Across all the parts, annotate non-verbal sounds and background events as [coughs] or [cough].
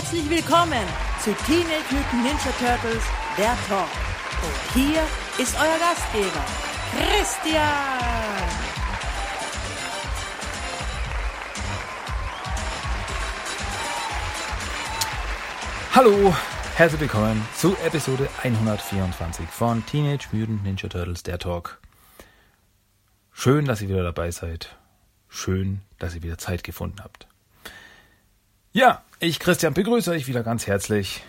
Herzlich willkommen zu Teenage Mutant Ninja Turtles, der Talk. Und hier ist euer Gastgeber, Christian. Hallo, herzlich willkommen zu Episode 124 von Teenage Mutant Ninja Turtles, der Talk. Schön, dass ihr wieder dabei seid. Schön, dass ihr wieder Zeit gefunden habt. Ja, ich, Christian, begrüße euch wieder ganz herzlich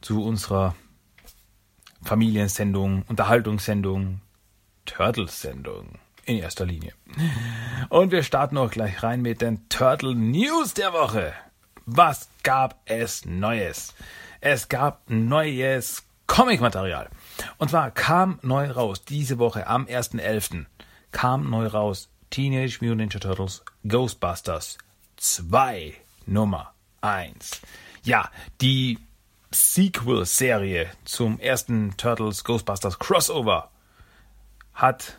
zu unserer Familiensendung, Unterhaltungssendung, Turtles-Sendung in erster Linie. Und wir starten auch gleich rein mit den Turtle News der Woche. Was gab es Neues? Es gab neues Comic-Material. Und zwar kam neu raus, diese Woche am 1.11. kam neu raus Teenage Mutant Ninja Turtles Ghostbusters 2 Nummer 1. Ja, die Sequel-Serie zum ersten Turtles Ghostbusters Crossover hat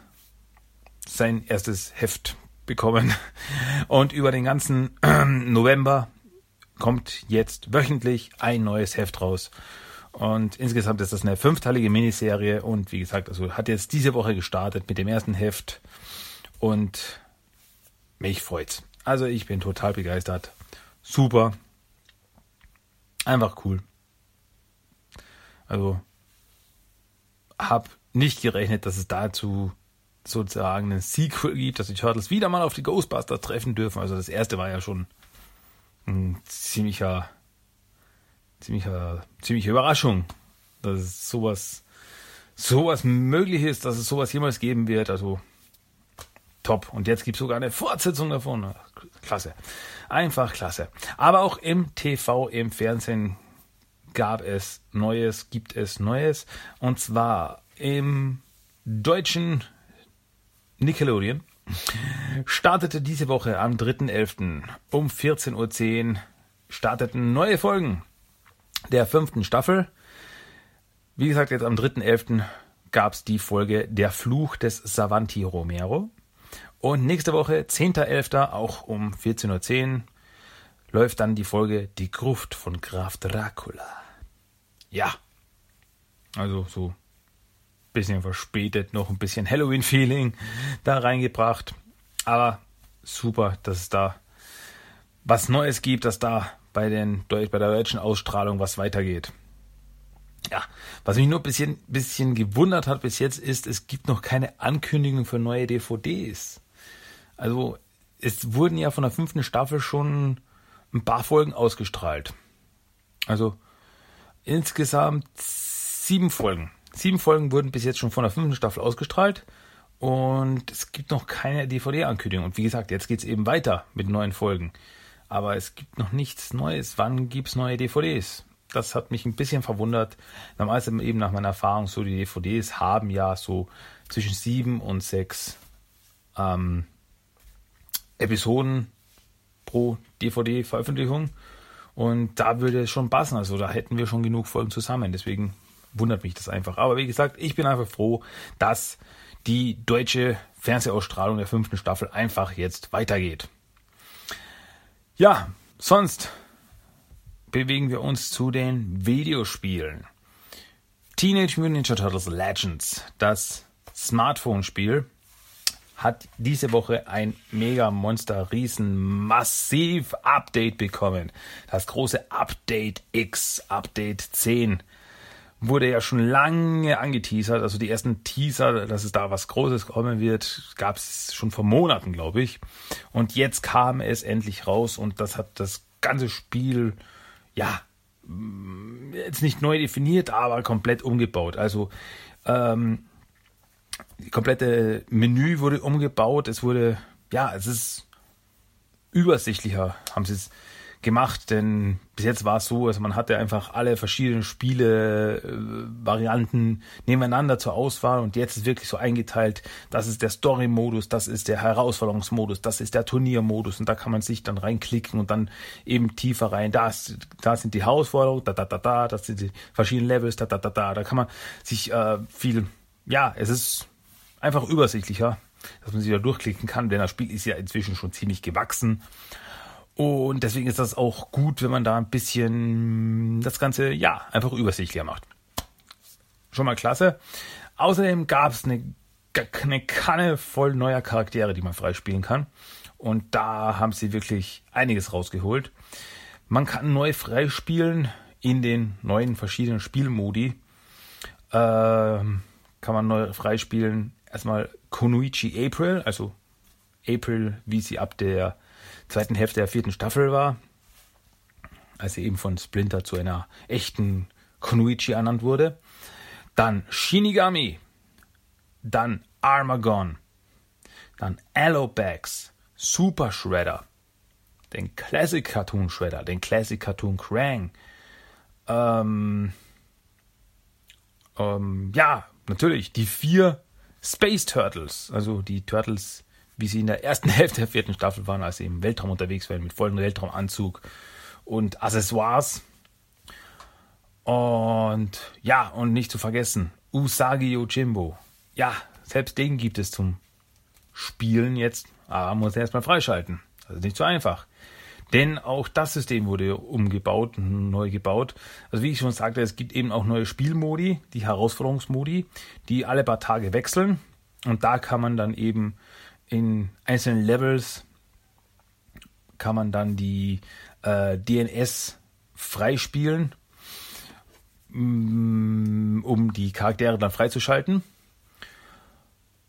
sein erstes Heft bekommen. Und über den ganzen [clears throat] November kommt jetzt wöchentlich ein neues Heft raus. Und insgesamt ist das eine fünfteilige Miniserie und wie gesagt, also hat jetzt diese Woche gestartet mit dem ersten Heft und mich freut's. Also ich bin total begeistert super. Einfach cool. Also, hab nicht gerechnet, dass es dazu sozusagen einen Sequel gibt, dass die Turtles wieder mal auf die Ghostbusters treffen dürfen. Also das erste war ja schon ein ziemlicher, ziemlicher, ziemliche Überraschung, dass es sowas, sowas möglich ist, dass es sowas jemals geben wird. Also top. Und jetzt gibt es sogar eine Fortsetzung davon. Klasse. Einfach klasse. Aber auch im TV, im Fernsehen gab es Neues, gibt es Neues. Und zwar im deutschen Nickelodeon startete diese Woche am 3.11. um 14.10 Uhr starteten neue Folgen der fünften Staffel. Wie gesagt, jetzt am 3.11. gab es die Folge Der Fluch des Savanti Romero. Und nächste Woche, 10.11., auch um 14.10 Uhr, läuft dann die Folge Die Gruft von Graf Dracula. Ja. Also so ein bisschen verspätet, noch ein bisschen Halloween-Feeling da reingebracht. Aber super, dass es da was Neues gibt, dass da bei, den, bei der deutschen Ausstrahlung was weitergeht. Ja, was mich nur ein bisschen, bisschen gewundert hat bis jetzt ist, es gibt noch keine Ankündigung für neue DVDs. Also es wurden ja von der fünften Staffel schon ein paar Folgen ausgestrahlt. Also insgesamt sieben Folgen. Sieben Folgen wurden bis jetzt schon von der fünften Staffel ausgestrahlt und es gibt noch keine DVD-Ankündigung. Und wie gesagt, jetzt geht es eben weiter mit neuen Folgen. Aber es gibt noch nichts Neues. Wann gibt es neue DVDs? Das hat mich ein bisschen verwundert. Normalerweise eben nach meiner Erfahrung so, die DVDs haben ja so zwischen sieben und sechs ähm, Episoden pro DVD-Veröffentlichung. Und da würde es schon passen. Also da hätten wir schon genug Folgen zusammen. Deswegen wundert mich das einfach. Aber wie gesagt, ich bin einfach froh, dass die deutsche Fernsehausstrahlung der fünften Staffel einfach jetzt weitergeht. Ja, sonst bewegen wir uns zu den Videospielen. Teenage Mutant Ninja Turtles Legends, das Smartphone-Spiel, hat diese Woche ein mega Monster Riesen massiv Update bekommen. Das große Update X, Update 10 wurde ja schon lange angeteasert. Also die ersten Teaser, dass es da was Großes kommen wird, gab es schon vor Monaten, glaube ich. Und jetzt kam es endlich raus und das hat das ganze Spiel, ja, jetzt nicht neu definiert, aber komplett umgebaut. Also ähm, die komplette Menü wurde umgebaut. Es wurde, ja, es ist übersichtlicher, haben sie es gemacht, denn bis jetzt war es so, also man hatte einfach alle verschiedenen Spiele, äh, Varianten nebeneinander zur Auswahl und jetzt ist wirklich so eingeteilt, das ist der Story-Modus, das ist der Herausforderungsmodus, das ist der Turniermodus und da kann man sich dann reinklicken und dann eben tiefer rein, da, ist, da sind die Herausforderungen, da, da, da, da, das sind die verschiedenen Levels, da, da, da, da, da kann man sich äh, viel, ja, es ist einfach übersichtlicher, dass man sich da durchklicken kann, denn das Spiel ist ja inzwischen schon ziemlich gewachsen. Und deswegen ist das auch gut, wenn man da ein bisschen das Ganze, ja, einfach übersichtlicher macht. Schon mal klasse. Außerdem gab es eine, eine Kanne voll neuer Charaktere, die man freispielen kann. Und da haben sie wirklich einiges rausgeholt. Man kann neu freispielen in den neuen verschiedenen Spielmodi. Äh, kann man neu freispielen. Erstmal Konuichi April, also April, wie sie ab der zweiten Hälfte der vierten Staffel war, als sie eben von Splinter zu einer echten Konuichi ernannt wurde. Dann Shinigami, dann Armagon, dann Allobags, Super Shredder, den Classic Cartoon Shredder, den Classic Cartoon Krang. Ähm, ähm, ja, natürlich die vier Space Turtles, also die Turtles, wie sie in der ersten [laughs] Hälfte der vierten Staffel waren, als sie im Weltraum unterwegs waren, mit vollem Weltraumanzug und Accessoires. Und ja, und nicht zu vergessen, Usagi Yojimbo. Ja, selbst den gibt es zum Spielen jetzt, aber man muss er erstmal freischalten. Das ist nicht so einfach. Denn auch das System wurde umgebaut, neu gebaut. Also wie ich schon sagte, es gibt eben auch neue Spielmodi, die Herausforderungsmodi, die alle paar Tage wechseln. Und da kann man dann eben in einzelnen Levels kann man dann die äh, DNS freispielen, mm, um die Charaktere dann freizuschalten.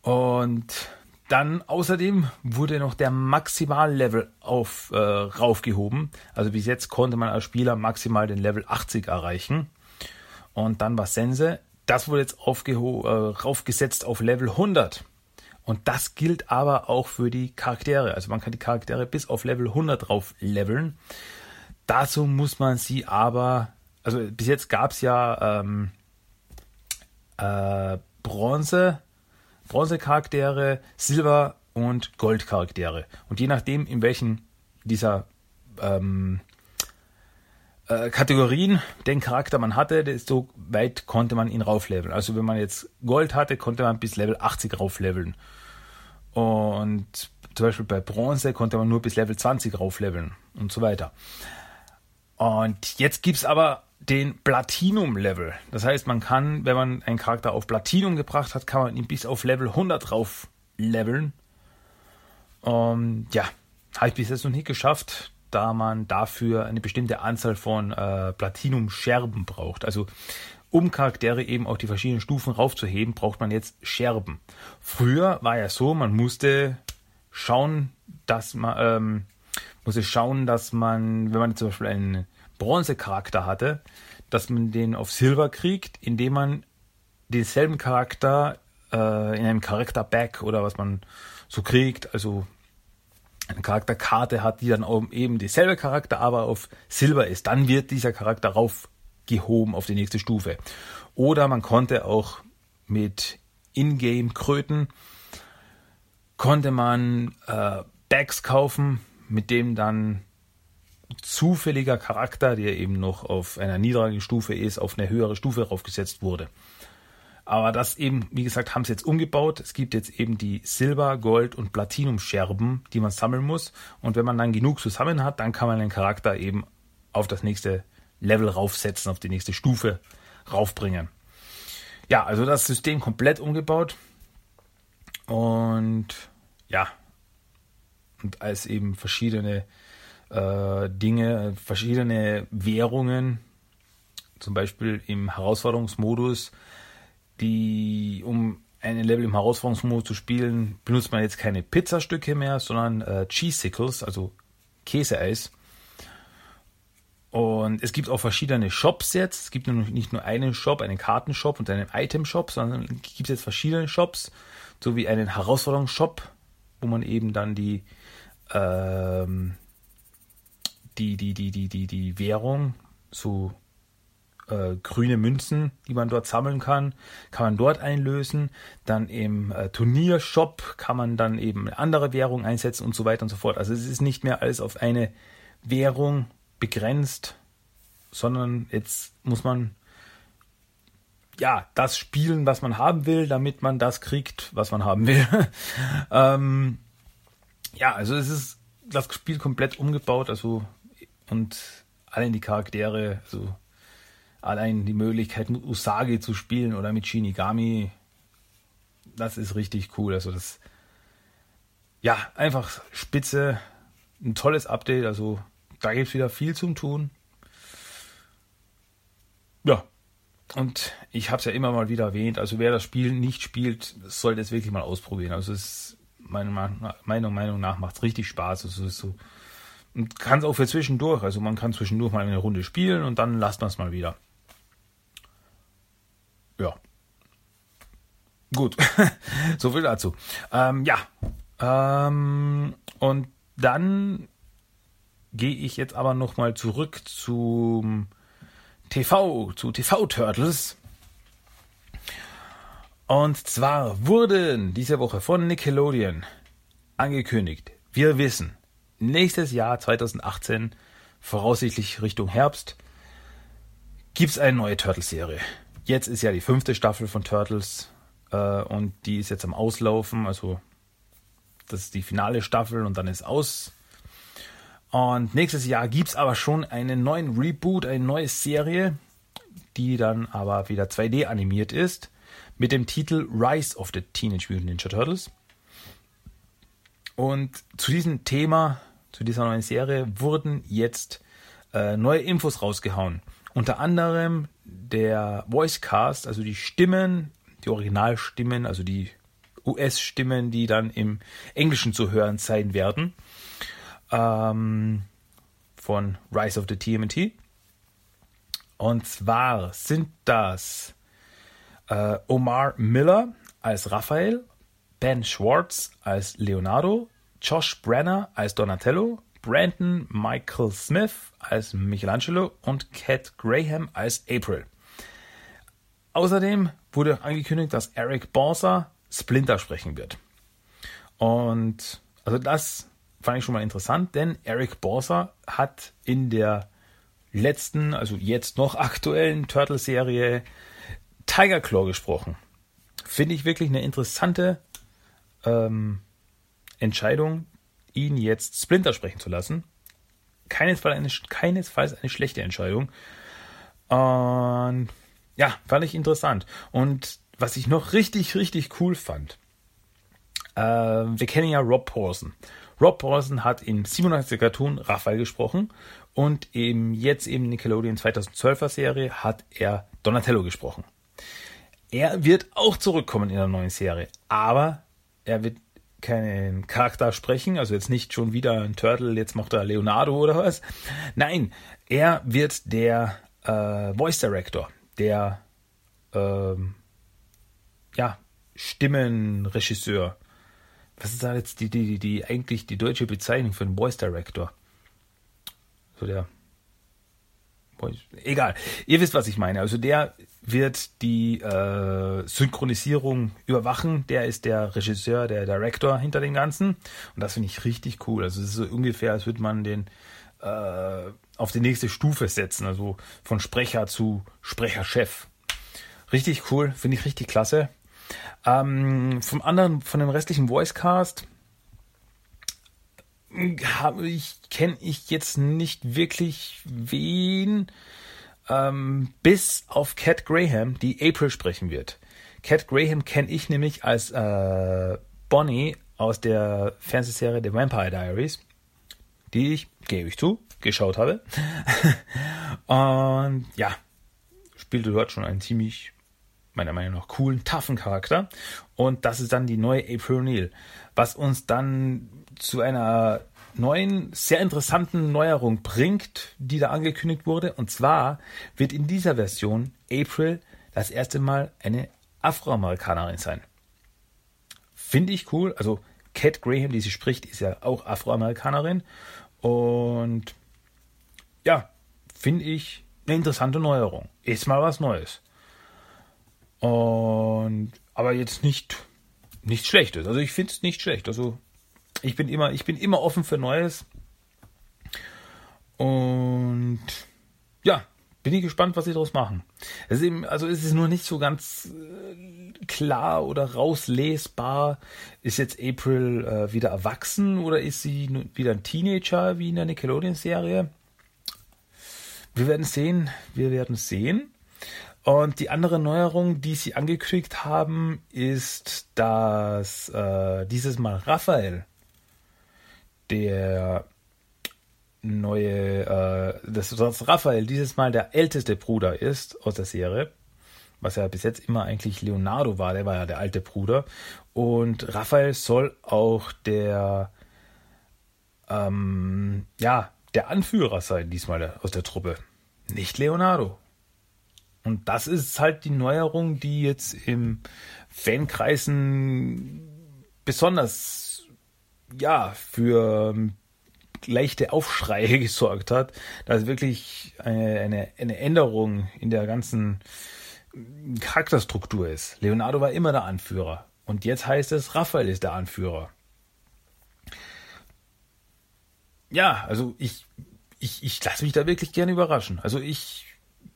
Und dann außerdem wurde noch der Maximallevel auf äh, raufgehoben. Also bis jetzt konnte man als Spieler maximal den Level 80 erreichen. Und dann war Sense. Das wurde jetzt aufgeho äh, raufgesetzt auf Level 100. Und das gilt aber auch für die Charaktere. Also man kann die Charaktere bis auf Level 100 drauf leveln. Dazu muss man sie aber, also bis jetzt gab es ja ähm, äh, Bronze, Bronze-Charaktere, Silber- und Gold-Charaktere. Und je nachdem, in welchen dieser ähm, äh, Kategorien den Charakter man hatte, desto weit konnte man ihn raufleveln. Also wenn man jetzt Gold hatte, konnte man bis Level 80 raufleveln. Und zum Beispiel bei Bronze konnte man nur bis Level 20 raufleveln und so weiter. Und jetzt gibt es aber den Platinum-Level. Das heißt, man kann, wenn man einen Charakter auf Platinum gebracht hat, kann man ihn bis auf Level 100 drauf leveln. Um, ja, habe ich bis jetzt noch nicht geschafft, da man dafür eine bestimmte Anzahl von äh, Platinum-Scherben braucht. Also um Charaktere eben auf die verschiedenen Stufen raufzuheben, braucht man jetzt Scherben. Früher war ja so, man musste schauen, dass man ähm, musste schauen, dass man, wenn man zum Beispiel einen Bronze-Charakter hatte, dass man den auf Silber kriegt, indem man denselben Charakter äh, in einem Charakter-Bag oder was man so kriegt, also eine Charakterkarte hat, die dann eben dieselbe Charakter, aber auf Silber ist. Dann wird dieser Charakter raufgehoben auf die nächste Stufe. Oder man konnte auch mit Ingame-Kröten konnte man äh, Bags kaufen, mit dem dann zufälliger Charakter, der eben noch auf einer niedrigen Stufe ist, auf eine höhere Stufe raufgesetzt wurde. Aber das eben, wie gesagt, haben sie jetzt umgebaut. Es gibt jetzt eben die Silber-, Gold- und Platinum-Scherben, die man sammeln muss. Und wenn man dann genug zusammen hat, dann kann man den Charakter eben auf das nächste Level raufsetzen, auf die nächste Stufe raufbringen. Ja, also das System komplett umgebaut. Und ja, und als eben verschiedene äh, Dinge, verschiedene Währungen, zum Beispiel im Herausforderungsmodus, die, um ein Level im Herausforderungsmodus zu spielen, benutzt man jetzt keine Pizzastücke mehr, sondern äh, Cheesicles, also Käseeis. Und es gibt auch verschiedene Shops jetzt. Es gibt nicht nur einen Shop, einen Kartenshop und einen Item-Shop, sondern es gibt jetzt verschiedene Shops, sowie einen Herausforderungsshop, wo man eben dann die ähm, die, die, die, die, die, die Währung, so äh, grüne Münzen, die man dort sammeln kann, kann man dort einlösen. Dann im äh, Turniershop kann man dann eben eine andere Währung einsetzen und so weiter und so fort. Also es ist nicht mehr alles auf eine Währung begrenzt, sondern jetzt muss man ja das spielen, was man haben will, damit man das kriegt, was man haben will. [laughs] ähm, ja, also es ist das Spiel komplett umgebaut, also und allein die Charaktere, also allein die Möglichkeit Usagi zu spielen oder mit Shinigami, das ist richtig cool. Also das, ja, einfach spitze, ein tolles Update. Also da gibt es wieder viel zum Tun. Ja, und ich habe es ja immer mal wieder erwähnt. Also wer das Spiel nicht spielt, sollte es wirklich mal ausprobieren. Also es ist meiner Meinung nach macht es richtig Spaß. Also es ist so und kann es auch für zwischendurch. Also man kann zwischendurch mal eine Runde spielen und dann lasst man es mal wieder. Ja. Gut. [laughs] so viel dazu. Ähm, ja. Ähm, und dann gehe ich jetzt aber nochmal zurück zum TV, zu TV Turtles. Und zwar wurden diese Woche von Nickelodeon angekündigt, wir wissen, nächstes Jahr 2018, voraussichtlich Richtung Herbst, gibt es eine neue Turtles-Serie. Jetzt ist ja die fünfte Staffel von Turtles äh, und die ist jetzt am Auslaufen. Also das ist die finale Staffel und dann ist aus. Und nächstes Jahr gibt es aber schon einen neuen Reboot, eine neue Serie, die dann aber wieder 2D animiert ist, mit dem Titel Rise of the Teenage Mutant Ninja Turtles. Und zu diesem Thema zu dieser neuen Serie wurden jetzt äh, neue Infos rausgehauen. Unter anderem der Voicecast, also die Stimmen, die Originalstimmen, also die US-Stimmen, die dann im Englischen zu hören sein werden. Ähm, von Rise of the TMT. Und zwar sind das äh, Omar Miller als Raphael, Ben Schwartz als Leonardo, Josh Brenner als Donatello, Brandon Michael Smith als Michelangelo und Cat Graham als April. Außerdem wurde angekündigt, dass Eric Borsa Splinter sprechen wird. Und also das fand ich schon mal interessant, denn Eric Borsa hat in der letzten, also jetzt noch aktuellen Turtle-Serie Tiger Claw gesprochen. Finde ich wirklich eine interessante ähm, Entscheidung, ihn jetzt Splinter sprechen zu lassen. Keinesfalls eine, keinesfalls eine schlechte Entscheidung. Und ja, fand ich interessant. Und was ich noch richtig, richtig cool fand, äh, wir kennen ja Rob Paulson. Rob Paulson hat im 97er Cartoon Raphael gesprochen und im jetzt eben Nickelodeon 2012er Serie hat er Donatello gesprochen. Er wird auch zurückkommen in der neuen Serie, aber er wird keinen Charakter sprechen, also jetzt nicht schon wieder ein Turtle, jetzt macht er Leonardo oder was. Nein, er wird der äh, Voice Director, der ähm, ja, Stimmenregisseur. Was ist da jetzt die, die, die, die eigentlich die deutsche Bezeichnung für einen Voice Director? So der Egal, ihr wisst, was ich meine. Also der wird die äh, Synchronisierung überwachen. Der ist der Regisseur, der Director hinter dem Ganzen. Und das finde ich richtig cool. Also es ist so ungefähr, als würde man den äh, auf die nächste Stufe setzen. Also von Sprecher zu Sprecherchef. Richtig cool, finde ich richtig klasse. Ähm, vom anderen, von dem restlichen Voicecast ich kenne ich jetzt nicht wirklich wen, ähm, bis auf Cat Graham, die April sprechen wird. Cat Graham kenne ich nämlich als äh, Bonnie aus der Fernsehserie The Vampire Diaries, die ich, gebe ich zu, geschaut habe. [laughs] Und ja, spielte dort schon einen ziemlich, meiner Meinung nach, coolen, toughen Charakter. Und das ist dann die neue April O'Neil, was uns dann zu einer neuen, sehr interessanten Neuerung bringt, die da angekündigt wurde. Und zwar wird in dieser Version April das erste Mal eine Afroamerikanerin sein. Finde ich cool. Also Cat Graham, die sie spricht, ist ja auch Afroamerikanerin. Und ja, finde ich eine interessante Neuerung. Ist mal was Neues. Und aber jetzt nicht nichts Schlechtes. Also ich finde es nicht schlecht. Also ich bin immer, ich bin immer offen für Neues. Und ja, bin ich gespannt, was sie daraus machen. Es eben, also es ist nur nicht so ganz äh, unklar oder rauslesbar. Ist jetzt April äh, wieder erwachsen oder ist sie wieder ein Teenager wie in der Nickelodeon-Serie? Wir werden sehen. Wir werden sehen. Und die andere Neuerung, die sie angekündigt haben, ist, dass äh, dieses Mal Raphael, der neue, äh, dass, Raphael dieses Mal der älteste Bruder ist aus der Serie, was ja bis jetzt immer eigentlich Leonardo war, der war ja der alte Bruder. Und Raphael soll auch der, ähm, ja, der Anführer sein, diesmal aus der Truppe. Nicht Leonardo. Und das ist halt die Neuerung, die jetzt im Fankreisen besonders, ja, für leichte Aufschreie [laughs] gesorgt hat, dass wirklich eine, eine, eine Änderung in der ganzen Charakterstruktur ist. Leonardo war immer der Anführer. Und jetzt heißt es, Raphael ist der Anführer. Ja, also ich, ich, ich lasse mich da wirklich gerne überraschen. Also ich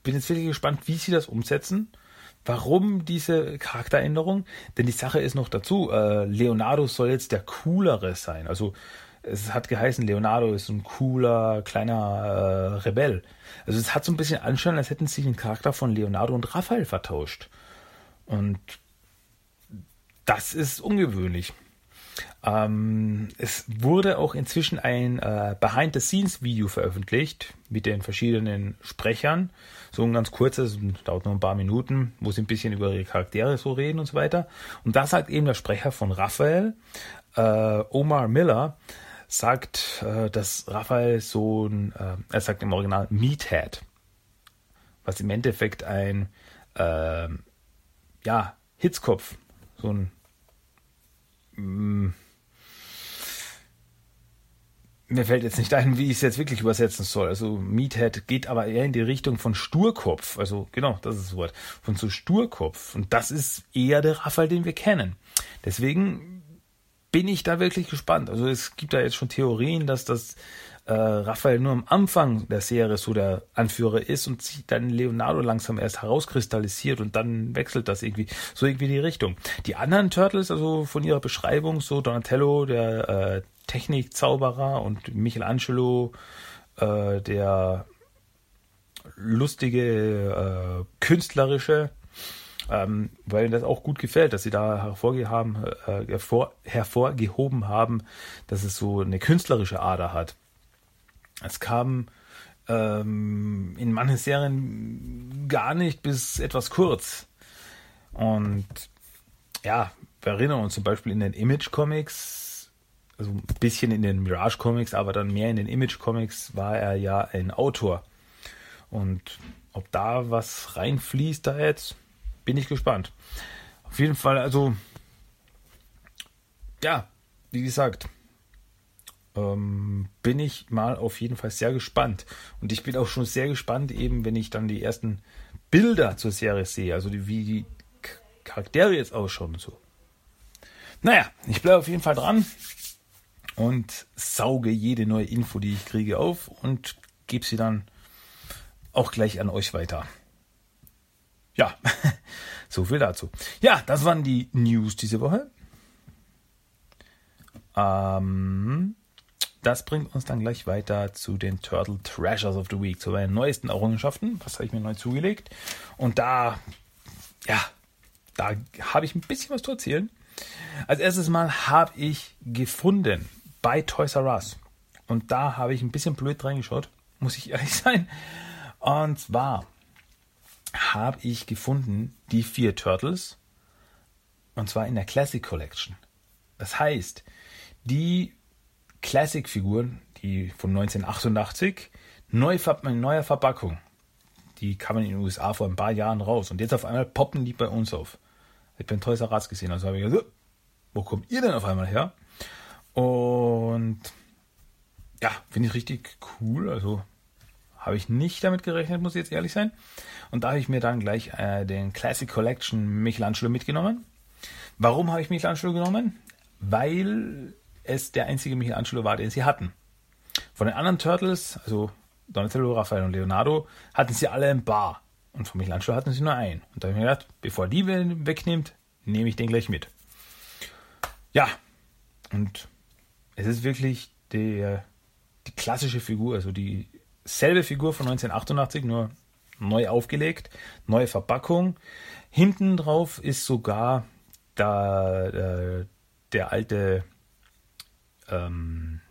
bin jetzt wirklich gespannt, wie sie das umsetzen. Warum diese Charakteränderung? Denn die Sache ist noch dazu, äh, Leonardo soll jetzt der coolere sein. Also es hat geheißen, Leonardo ist ein cooler, kleiner äh, Rebell. Also es hat so ein bisschen Anschein, als hätten sie den Charakter von Leonardo und Raphael vertauscht. Und das ist ungewöhnlich. Ähm, es wurde auch inzwischen ein äh, Behind-the-Scenes-Video veröffentlicht mit den verschiedenen Sprechern. So ein ganz kurzes, dauert nur ein paar Minuten, wo sie ein bisschen über ihre Charaktere so reden und so weiter. Und da sagt eben der Sprecher von Raphael, äh, Omar Miller, sagt, äh, dass Raphael so ein, äh, er sagt im Original Meathead, was im Endeffekt ein, äh, ja, Hitzkopf, so ein, mm, mir fällt jetzt nicht ein, wie ich es jetzt wirklich übersetzen soll. Also Meathead geht aber eher in die Richtung von Sturkopf. Also genau, das ist das Wort. Von so Sturkopf. Und das ist eher der Raphael, den wir kennen. Deswegen bin ich da wirklich gespannt. Also es gibt da jetzt schon Theorien, dass das äh, Raphael nur am Anfang der Serie so der Anführer ist und sich dann Leonardo langsam erst herauskristallisiert und dann wechselt das irgendwie so irgendwie die Richtung. Die anderen Turtles, also von ihrer Beschreibung, so Donatello, der äh, Technikzauberer und Michelangelo, äh, der lustige, äh, künstlerische, ähm, weil das auch gut gefällt, dass sie da hervorgehoben, äh, hervor, hervorgehoben haben, dass es so eine künstlerische Ader hat. Es kam ähm, in manchen Serien gar nicht bis etwas kurz. Und ja, wir erinnern uns zum Beispiel in den Image-Comics, also ein bisschen in den Mirage-Comics, aber dann mehr in den Image-Comics war er ja ein Autor. Und ob da was reinfließt da jetzt, bin ich gespannt. Auf jeden Fall, also, ja, wie gesagt, ähm, bin ich mal auf jeden Fall sehr gespannt. Und ich bin auch schon sehr gespannt, eben wenn ich dann die ersten Bilder zur Serie sehe, also die, wie die Charaktere jetzt ausschauen und so. Naja, ich bleibe auf jeden Fall dran und sauge jede neue Info, die ich kriege, auf und gebe sie dann auch gleich an euch weiter. Ja, [laughs] so viel dazu. Ja, das waren die News diese Woche. Ähm, das bringt uns dann gleich weiter zu den Turtle Treasures of the Week, zu meinen neuesten Errungenschaften. Was habe ich mir neu zugelegt? Und da, ja, da habe ich ein bisschen was zu erzählen. Als erstes Mal habe ich gefunden bei Toys R Us. Und da habe ich ein bisschen blöd reingeschaut, muss ich [laughs] ehrlich sein. Und zwar habe ich gefunden die vier Turtles und zwar in der Classic Collection. Das heißt, die Classic-Figuren, die von 1988, neu, in neuer Verpackung, die kamen in den USA vor ein paar Jahren raus und jetzt auf einmal poppen die bei uns auf. Ich bin Toys R Us gesehen, also habe ich gesagt, wo kommt ihr denn auf einmal her? Und ja, finde ich richtig cool. Also habe ich nicht damit gerechnet, muss ich jetzt ehrlich sein. Und da habe ich mir dann gleich äh, den Classic Collection Michelangelo mitgenommen. Warum habe ich Michelangelo genommen? Weil es der einzige Michelangelo war, den sie hatten. Von den anderen Turtles, also Donatello, Raphael und Leonardo, hatten sie alle ein Bar. Und von Michelangelo hatten sie nur einen. Und da habe ich mir gedacht, bevor die wegnimmt, nehme ich den gleich mit. Ja, und es ist wirklich der, die klassische Figur, also dieselbe Figur von 1988, nur neu aufgelegt, neue Verpackung. Hinten drauf ist sogar da, der, der alte ähm,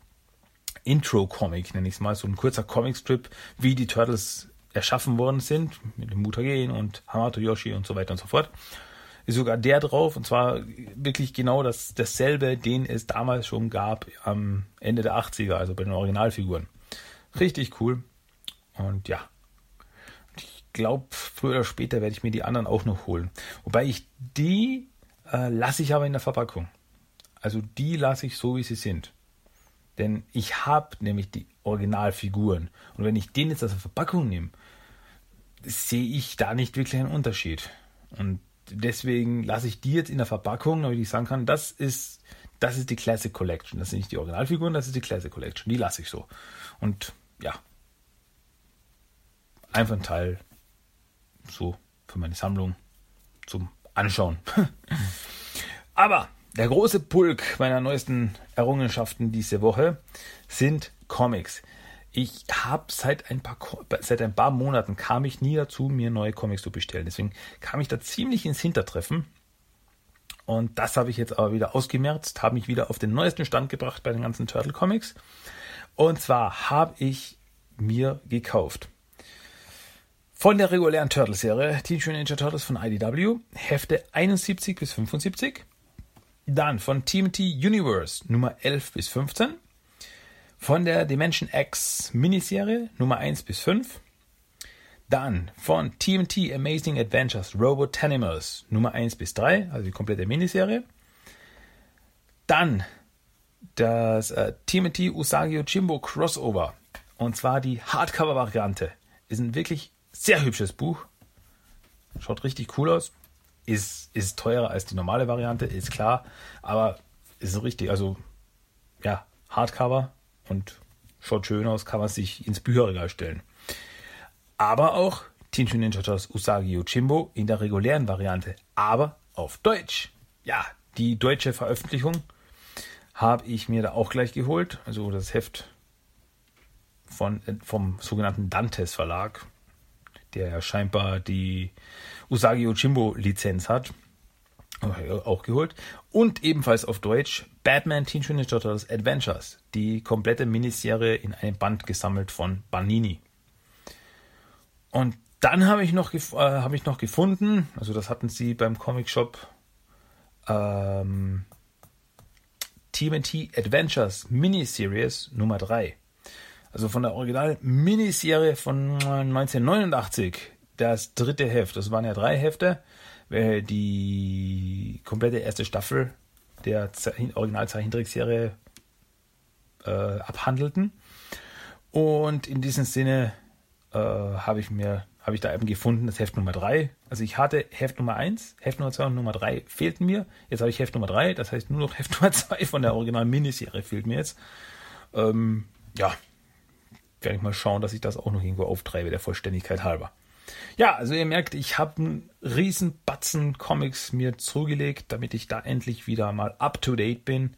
Intro-Comic, nenne ich es mal, so ein kurzer Comicstrip, wie die Turtles erschaffen worden sind, mit dem Mutagen und Hamato Yoshi und so weiter und so fort. Ist sogar der drauf, und zwar wirklich genau das, dasselbe, den es damals schon gab am Ende der 80er, also bei den Originalfiguren. Richtig cool. Und ja, ich glaube, früher oder später werde ich mir die anderen auch noch holen. Wobei ich die äh, lasse ich aber in der Verpackung. Also die lasse ich so, wie sie sind. Denn ich habe nämlich die Originalfiguren. Und wenn ich den jetzt aus der Verpackung nehme, sehe ich da nicht wirklich einen Unterschied. Und deswegen lasse ich die jetzt in der Verpackung, damit ich sagen kann, das ist, das ist die Classic Collection. Das sind nicht die Originalfiguren, das ist die Classic Collection. Die lasse ich so. Und ja, einfach ein Teil so für meine Sammlung zum Anschauen. [laughs] Aber der große Pulk meiner neuesten Errungenschaften diese Woche sind Comics. Ich habe seit ein paar seit ein paar Monaten kam ich nie dazu, mir neue Comics zu bestellen. Deswegen kam ich da ziemlich ins Hintertreffen. Und das habe ich jetzt aber wieder ausgemerzt, habe mich wieder auf den neuesten Stand gebracht bei den ganzen Turtle Comics. Und zwar habe ich mir gekauft von der regulären Turtle-Serie Teenage Mutant Ninja Turtles von IDW, Hefte 71 bis 75. Dann von TMT Universe Nummer 11 bis 15. Von der Dimension X Miniserie Nummer 1 bis 5. Dann von TMT Amazing Adventures Robot Animals Nummer 1 bis 3, also die komplette Miniserie. Dann das äh, TMT Usagi Yojimbo Crossover. Und zwar die Hardcover-Variante. Ist ein wirklich sehr hübsches Buch. Schaut richtig cool aus. Ist, ist teurer als die normale Variante, ist klar. Aber ist richtig. Also, ja, Hardcover und schaut schön aus, kann man sich ins Bücherregal stellen. Aber auch Teenage Ninja Turtles Usagi Yojimbo in der regulären Variante, aber auf Deutsch. Ja, die deutsche Veröffentlichung habe ich mir da auch gleich geholt. Also das Heft von, äh, vom sogenannten Dantes Verlag, der ja scheinbar die Usagi Yojimbo Lizenz hat auch geholt. Und ebenfalls auf Deutsch Batman Teen Ninja Turtles Adventures, die komplette Miniserie in einem Band gesammelt von Banini. Und dann habe ich, noch, äh, hab ich noch gefunden, also das hatten sie beim Comic Shop, ähm, TMT Adventures Miniseries Nummer 3. Also von der Original Miniserie von 1989, das dritte Heft. Das waren ja drei Hefte die komplette erste Staffel der Original-Zeichentrickserie äh, abhandelten. Und in diesem Sinne äh, habe ich mir habe ich da eben gefunden, das Heft Nummer 3. Also ich hatte Heft Nummer 1, Heft Nummer 2 und Nummer 3 fehlten mir. Jetzt habe ich Heft Nummer 3, das heißt nur noch Heft [laughs] Nummer 2 von der Original-Miniserie fehlt mir jetzt. Ähm, ja, werde ich mal schauen, dass ich das auch noch irgendwo auftreibe, der Vollständigkeit halber. Ja, also ihr merkt, ich habe einen riesen Batzen Comics mir zugelegt, damit ich da endlich wieder mal up to date bin.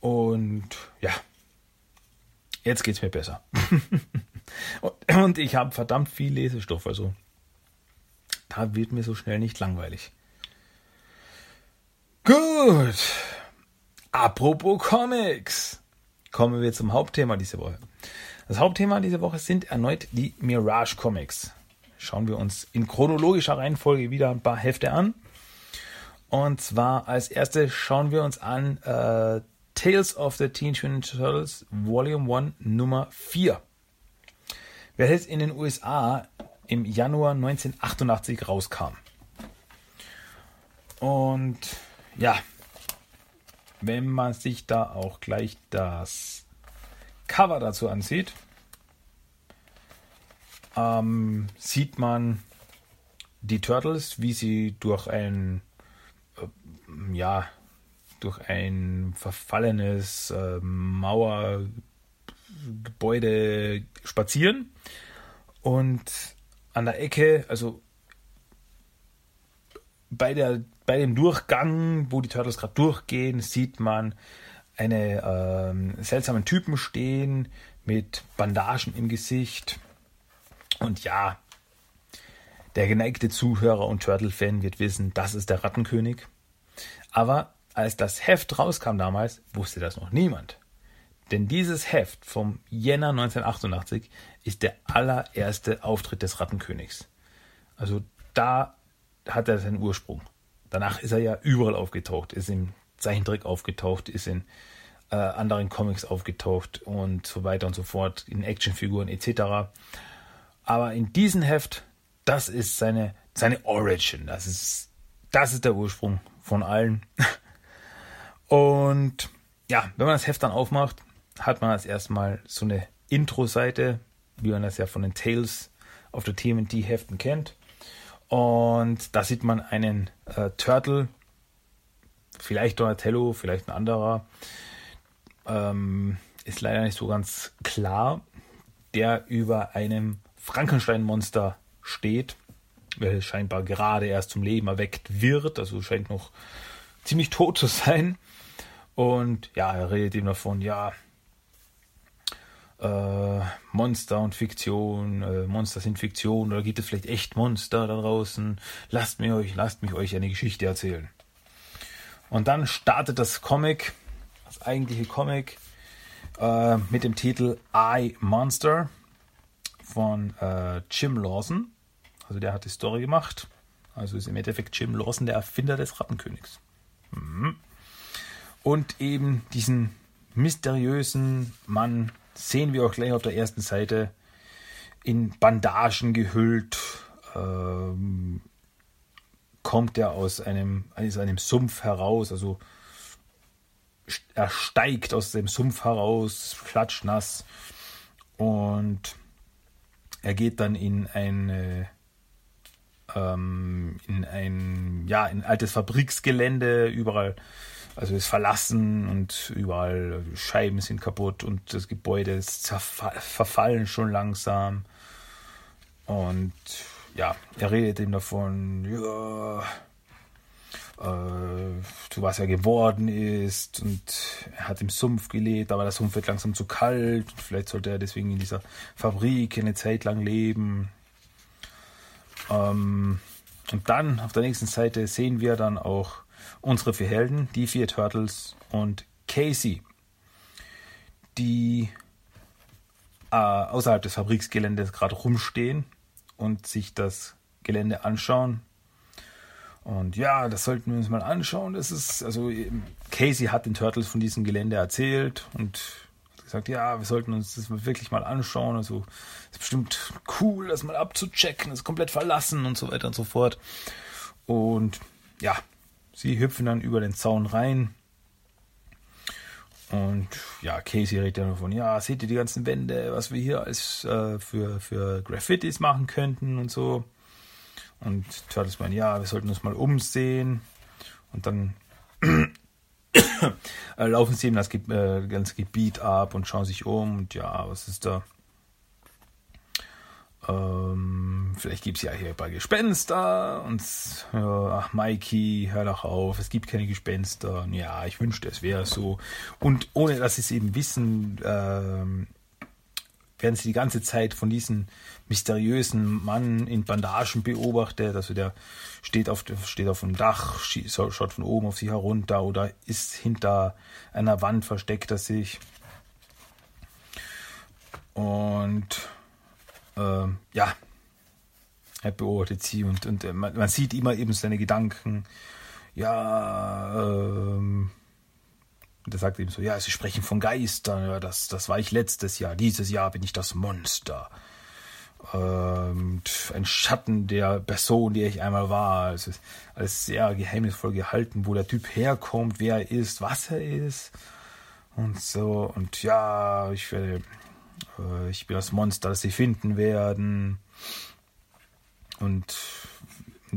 Und ja, jetzt geht's mir besser. [laughs] und ich habe verdammt viel Lesestoff, also da wird mir so schnell nicht langweilig. Gut. Apropos Comics. Kommen wir zum Hauptthema diese Woche. Das Hauptthema diese Woche sind erneut die Mirage Comics schauen wir uns in chronologischer Reihenfolge wieder ein paar Hefte an. Und zwar als erstes schauen wir uns an äh, Tales of the Mutant Turtles Volume 1 Nummer 4. Welches in den USA im Januar 1988 rauskam. Und ja, wenn man sich da auch gleich das Cover dazu ansieht, ähm, sieht man die Turtles, wie sie durch ein äh, ja durch ein verfallenes äh, Mauergebäude spazieren und an der Ecke, also bei der bei dem Durchgang, wo die Turtles gerade durchgehen, sieht man eine ähm, seltsamen Typen stehen mit Bandagen im Gesicht. Und ja, der geneigte Zuhörer und Turtle-Fan wird wissen, das ist der Rattenkönig. Aber als das Heft rauskam damals, wusste das noch niemand. Denn dieses Heft vom Jänner 1988 ist der allererste Auftritt des Rattenkönigs. Also da hat er seinen Ursprung. Danach ist er ja überall aufgetaucht, ist im Zeichentrick aufgetaucht, ist in äh, anderen Comics aufgetaucht und so weiter und so fort, in Actionfiguren etc. Aber in diesem Heft, das ist seine, seine Origin, das ist, das ist der Ursprung von allen. [laughs] Und ja, wenn man das Heft dann aufmacht, hat man als erstmal so eine Intro-Seite, wie man das ja von den Tales auf der TMNT-Heften kennt. Und da sieht man einen äh, Turtle, vielleicht Donatello, vielleicht ein anderer, ähm, ist leider nicht so ganz klar, der über einem Frankenstein-Monster steht, welches scheinbar gerade erst zum Leben erweckt wird, also scheint noch ziemlich tot zu sein. Und ja, er redet ihm davon, ja, äh, Monster und Fiktion, äh, Monster sind Fiktion oder gibt es vielleicht echt Monster da draußen? Lasst mir euch, lasst mich euch eine Geschichte erzählen. Und dann startet das Comic, das eigentliche Comic, äh, mit dem Titel I Monster von äh, Jim Lawson. Also der hat die Story gemacht. Also ist im Endeffekt Jim Lawson der Erfinder des Rattenkönigs. Mhm. Und eben diesen mysteriösen Mann sehen wir auch gleich auf der ersten Seite in Bandagen gehüllt. Ähm, kommt er aus einem, aus einem Sumpf heraus, also er steigt aus dem Sumpf heraus, klatschnass und er geht dann in ein ähm, in ein ja in altes Fabriksgelände überall also ist verlassen und überall Scheiben sind kaputt und das Gebäude ist verfallen schon langsam. Und ja, er redet ihm davon, ja, äh, zu was er geworden ist und er hat im Sumpf gelebt, aber der Sumpf wird langsam zu kalt. Vielleicht sollte er deswegen in dieser Fabrik eine Zeit lang leben. Ähm, und dann auf der nächsten Seite sehen wir dann auch unsere vier Helden, die vier Turtles und Casey, die äh, außerhalb des Fabriksgeländes gerade rumstehen und sich das Gelände anschauen. Und ja, das sollten wir uns mal anschauen. Das ist, also Casey hat den Turtles von diesem Gelände erzählt und gesagt, ja, wir sollten uns das wirklich mal anschauen. Also ist bestimmt cool, das mal abzuchecken, das komplett verlassen und so weiter und so fort. Und ja, Sie hüpfen dann über den Zaun rein. Und ja, Casey redet dann davon, ja, seht ihr die ganzen Wände, was wir hier als äh, für, für Graffitis machen könnten und so. Und Turtles meinen, ja, wir sollten uns mal umsehen. Und dann [coughs] laufen sie eben das äh, ganze Gebiet ab und schauen sich um. Und ja, was ist da? Ähm, vielleicht gibt es ja hier ein paar Gespenster und ja, ach Mikey, hör doch auf, es gibt keine Gespenster. Ja, ich wünschte, es wäre so. Und ohne dass sie es eben wissen, ähm, werden sie die ganze Zeit von diesem mysteriösen Mann in Bandagen beobachtet. Also der steht auf, steht auf dem Dach, schaut von oben auf sie herunter oder ist hinter einer Wand versteckt er sich. Und äh, ja, er beobachtet sie und, und äh, man, man, sieht immer eben seine Gedanken. Ja, ähm, und er sagt eben so, ja, sie sprechen von Geistern, ja, das, das war ich letztes Jahr, dieses Jahr bin ich das Monster. Ähm, ein Schatten der Person, die ich einmal war. Es ist alles sehr geheimnisvoll gehalten, wo der Typ herkommt, wer er ist, was er ist. Und so, und ja, ich werde äh, ich bin das Monster, das sie finden werden. Und, und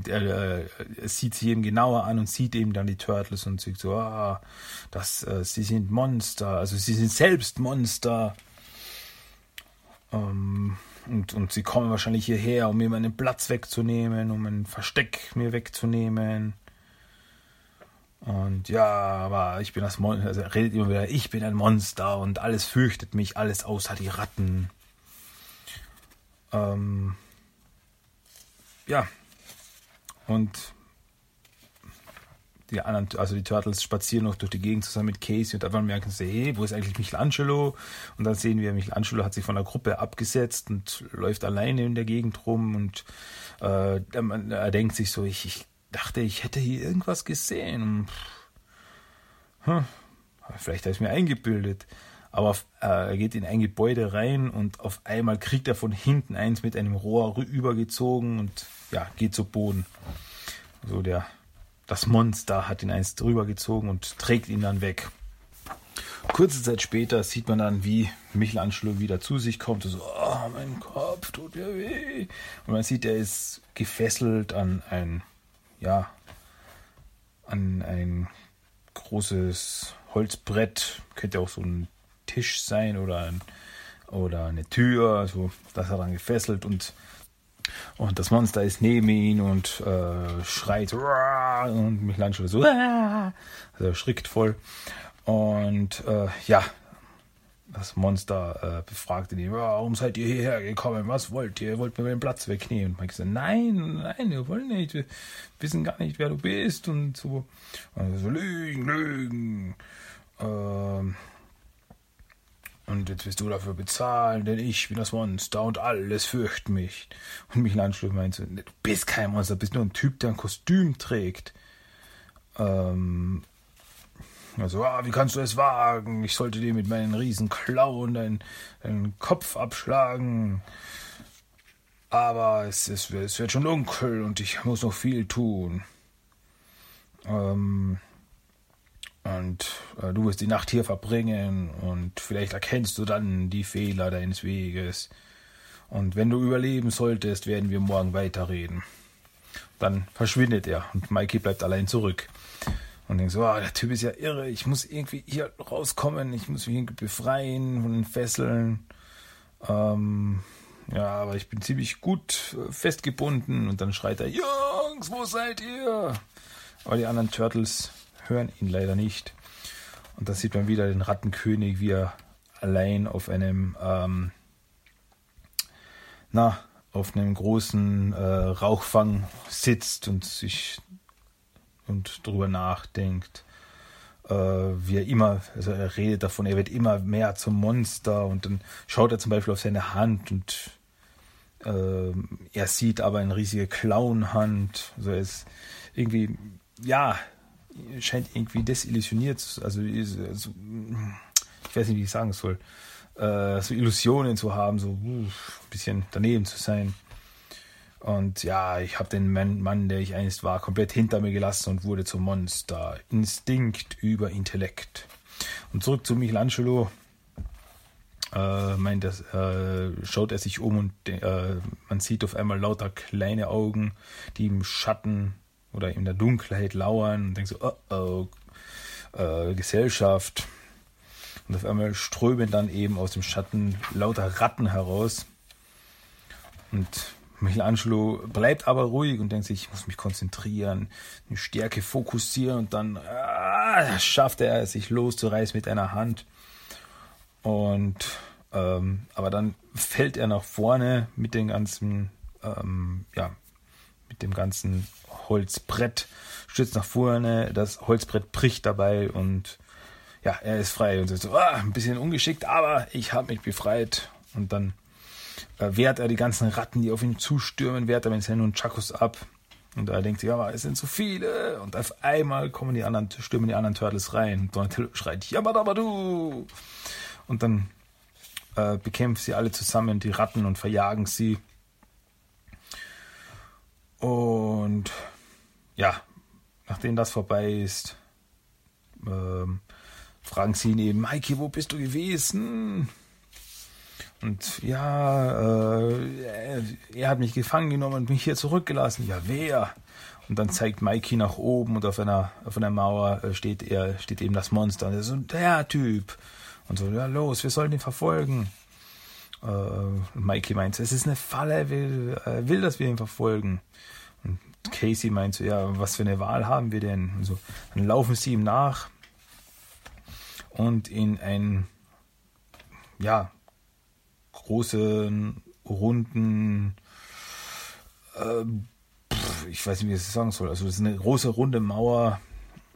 äh, er, sieht sie eben genauer an und sieht eben dann die Turtles und sieht so, ah, das, äh, sie sind Monster, also sie sind selbst Monster. Ähm, und, und sie kommen wahrscheinlich hierher, um mir meinen Platz wegzunehmen, um ein Versteck mir wegzunehmen. Und ja, aber ich bin das Monster, also er redet immer wieder, ich bin ein Monster und alles fürchtet mich, alles außer die Ratten. Ähm, ja. Und die anderen, also die Turtles spazieren noch durch die Gegend zusammen mit Casey und einfach merken sie, hey, wo ist eigentlich Michelangelo? Und dann sehen wir, Michelangelo hat sich von der Gruppe abgesetzt und läuft alleine in der Gegend rum und äh, er, er denkt sich so, ich, ich dachte, ich hätte hier irgendwas gesehen. Hm, vielleicht habe ich mir eingebildet. Aber äh, er geht in ein Gebäude rein und auf einmal kriegt er von hinten eins mit einem Rohr übergezogen und ja, geht zu Boden. So der das Monster hat ihn eins drüber gezogen und trägt ihn dann weg. Kurze Zeit später sieht man dann, wie Michelangelo wieder zu sich kommt und so, oh, mein Kopf tut mir weh. Und man sieht, er ist gefesselt an ein, ja, an ein großes Holzbrett. Könnte auch so ein Tisch sein oder, ein, oder eine Tür. Das hat er dann gefesselt und und das Monster ist neben ihn und äh, schreit und Michelangelo so, also schrickt voll. Und äh, ja, das Monster äh, befragte ihn, warum seid ihr hierher gekommen? Was wollt ihr? Ihr wollt mir den Platz wegnehmen. Und Mike sagt, nein, nein, wir wollen nicht. Wir wissen gar nicht, wer du bist. Und so, und so Lügen, Lügen. Ähm, und jetzt wirst du dafür bezahlen, denn ich bin das Monster und alles fürcht mich. Und Michelangelo meinte, du bist kein Monster, bist nur ein Typ, der ein Kostüm trägt. Ähm, also, ah, wie kannst du es wagen? Ich sollte dir mit meinen riesen Klauen deinen, deinen Kopf abschlagen. Aber es, es, es wird schon dunkel und ich muss noch viel tun. Ähm, und äh, du wirst die Nacht hier verbringen und vielleicht erkennst du dann die Fehler deines Weges. Und wenn du überleben solltest, werden wir morgen weiterreden. Dann verschwindet er und Mikey bleibt allein zurück. Und denkt so, oh, der Typ ist ja irre, ich muss irgendwie hier rauskommen, ich muss mich irgendwie befreien von den Fesseln. Ähm, ja, aber ich bin ziemlich gut äh, festgebunden. Und dann schreit er, Jungs, wo seid ihr? Aber die anderen Turtles hören ihn leider nicht. Und da sieht man wieder den Rattenkönig, wie er allein auf einem, ähm, na, auf einem großen äh, Rauchfang sitzt und sich und drüber nachdenkt. Äh, wie er immer, also er redet davon, er wird immer mehr zum Monster und dann schaut er zum Beispiel auf seine Hand und äh, er sieht aber eine riesige Clownhand. Also er ist irgendwie, ja, scheint irgendwie desillusioniert, also, also ich weiß nicht, wie ich sagen soll, äh, so Illusionen zu haben, so ein bisschen daneben zu sein. Und ja, ich habe den Mann, der ich einst war, komplett hinter mir gelassen und wurde zum Monster. Instinkt über Intellekt. Und zurück zu Michelangelo. Äh, meint das, äh, schaut er sich um und äh, man sieht auf einmal lauter kleine Augen, die im Schatten oder in der Dunkelheit lauern und denkt so, oh oh, äh, Gesellschaft. Und auf einmal strömen dann eben aus dem Schatten lauter Ratten heraus. Und Michelangelo bleibt aber ruhig und denkt sich, ich muss mich konzentrieren, eine Stärke fokussieren und dann ah, schafft er es, sich loszureißen mit einer Hand. Und ähm, aber dann fällt er nach vorne mit den ganzen, ähm, ja, mit dem ganzen Holzbrett, stürzt nach vorne, das Holzbrett bricht dabei und ja, er ist frei und sagt so, ah, ein bisschen ungeschickt, aber ich habe mich befreit. Und dann äh, wehrt er die ganzen Ratten, die auf ihn zustürmen, wehrt er mit seinen Nunchakus ab. Und er denkt sich, aber es sind zu viele. Und auf einmal kommen die anderen, stürmen die anderen Turtles rein. Und Donatello schreit, Yamadabadu! Und dann äh, bekämpfen sie alle zusammen, die Ratten, und verjagen sie. Und ja, nachdem das vorbei ist, ähm, fragen sie ihn eben, Mikey, wo bist du gewesen? Und ja, äh, er hat mich gefangen genommen und mich hier zurückgelassen. Ja, wer? Und dann zeigt Mikey nach oben und auf einer, auf einer Mauer äh, steht er, steht eben das Monster. Und er so, der Typ. Und so, ja, los, wir sollen ihn verfolgen. Äh, Mikey meint, es ist eine Falle, er will, er will, dass wir ihn verfolgen. Casey meint so, ja, was für eine Wahl haben wir denn? Und so, dann laufen sie ihm nach und in einen, ja, großen, runden, äh, ich weiß nicht, wie ich das sagen soll. Also das ist eine große runde Mauer,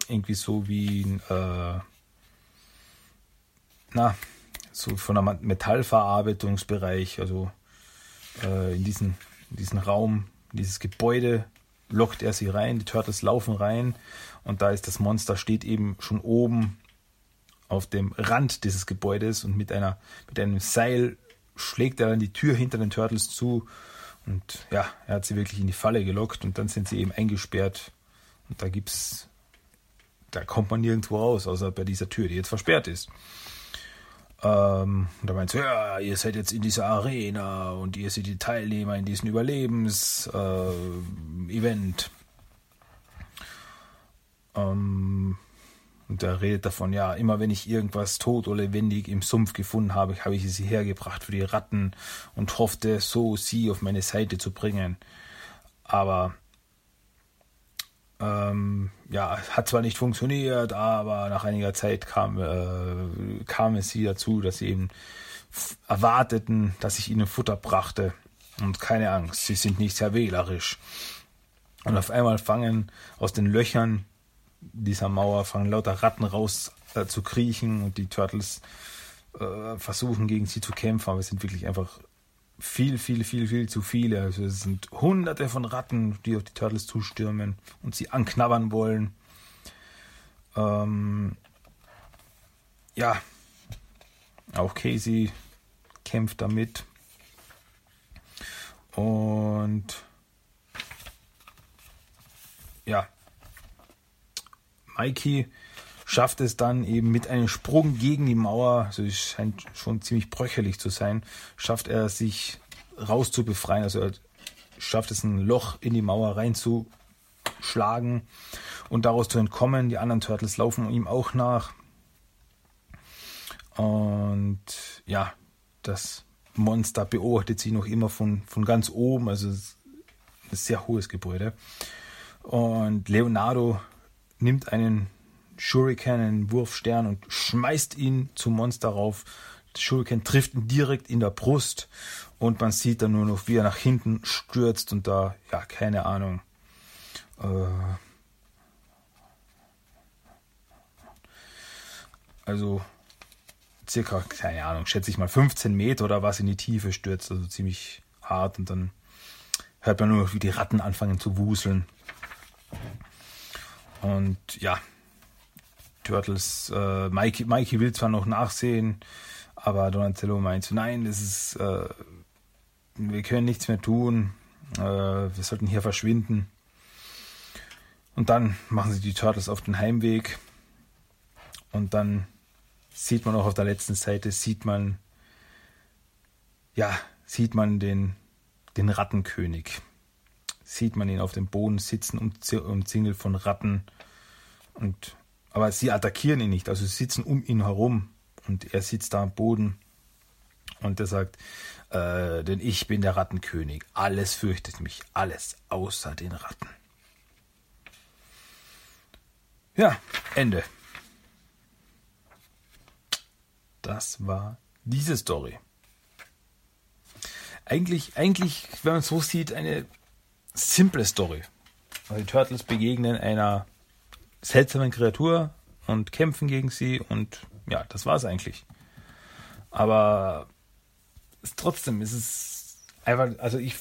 irgendwie so wie äh, na, so von einem Metallverarbeitungsbereich, also äh, in, diesen, in diesen Raum, dieses Gebäude lockt er sie rein, die Turtles laufen rein und da ist das Monster, steht eben schon oben auf dem Rand dieses Gebäudes und mit einer mit einem Seil schlägt er dann die Tür hinter den Turtles zu und ja, er hat sie wirklich in die Falle gelockt und dann sind sie eben eingesperrt und da gibt's da kommt man nirgendwo raus, außer bei dieser Tür, die jetzt versperrt ist. Ähm, und da meint sie, ja, ihr seid jetzt in dieser Arena und ihr seid die Teilnehmer in diesem Überlebens-Event. Äh, ähm, und er redet davon, ja, immer wenn ich irgendwas tot oder lebendig im Sumpf gefunden habe, habe ich sie hergebracht für die Ratten und hoffte, so sie auf meine Seite zu bringen. Aber ähm, ja, hat zwar nicht funktioniert, aber nach einiger Zeit kam, äh, kam es sie dazu, dass sie eben erwarteten, dass ich ihnen Futter brachte. Und keine Angst, sie sind nicht sehr wählerisch. Und auf einmal fangen aus den Löchern dieser Mauer fangen lauter Ratten raus äh, zu kriechen und die Turtles äh, versuchen gegen sie zu kämpfen, aber es sind wirklich einfach viel, viel, viel, viel zu viele. Also es sind hunderte von Ratten, die auf die Turtles zustürmen und sie anknabbern wollen. Ähm, ja, auch Casey kämpft damit. Und ja, Mikey schafft es dann eben mit einem Sprung gegen die Mauer, also es scheint schon ziemlich bröcherlich zu sein, schafft er sich raus zu befreien. Also er schafft es ein Loch in die Mauer reinzuschlagen und daraus zu entkommen. Die anderen Turtles laufen ihm auch nach. Und ja, das Monster beobachtet sie noch immer von, von ganz oben. Also ein sehr hohes Gebäude. Und Leonardo nimmt einen Shuriken, einen Wurfstern und schmeißt ihn zum Monster rauf. Shuriken trifft ihn direkt in der Brust und man sieht dann nur noch, wie er nach hinten stürzt und da, ja, keine Ahnung. Äh, also circa, keine Ahnung, schätze ich mal 15 Meter oder was in die Tiefe stürzt, also ziemlich hart und dann hört man nur noch, wie die Ratten anfangen zu wuseln. Und ja, Turtles, äh, Mikey, Mikey will zwar noch nachsehen, aber Donatello meint nein, das ist, äh, wir können nichts mehr tun, äh, wir sollten hier verschwinden. Und dann machen sie die Turtles auf den Heimweg und dann sieht man auch auf der letzten Seite, sieht man, ja, sieht man den, den Rattenkönig. Sieht man ihn auf dem Boden sitzen, umzingelt von Ratten. Und aber sie attackieren ihn nicht, also sie sitzen um ihn herum und er sitzt da am Boden und er sagt, äh, denn ich bin der Rattenkönig, alles fürchtet mich, alles außer den Ratten. Ja, Ende. Das war diese Story. Eigentlich, eigentlich, wenn man es so sieht, eine simple Story. die Turtles begegnen einer seltsamen Kreatur und kämpfen gegen sie und ja, das war es eigentlich. Aber trotzdem ist es einfach, also ich,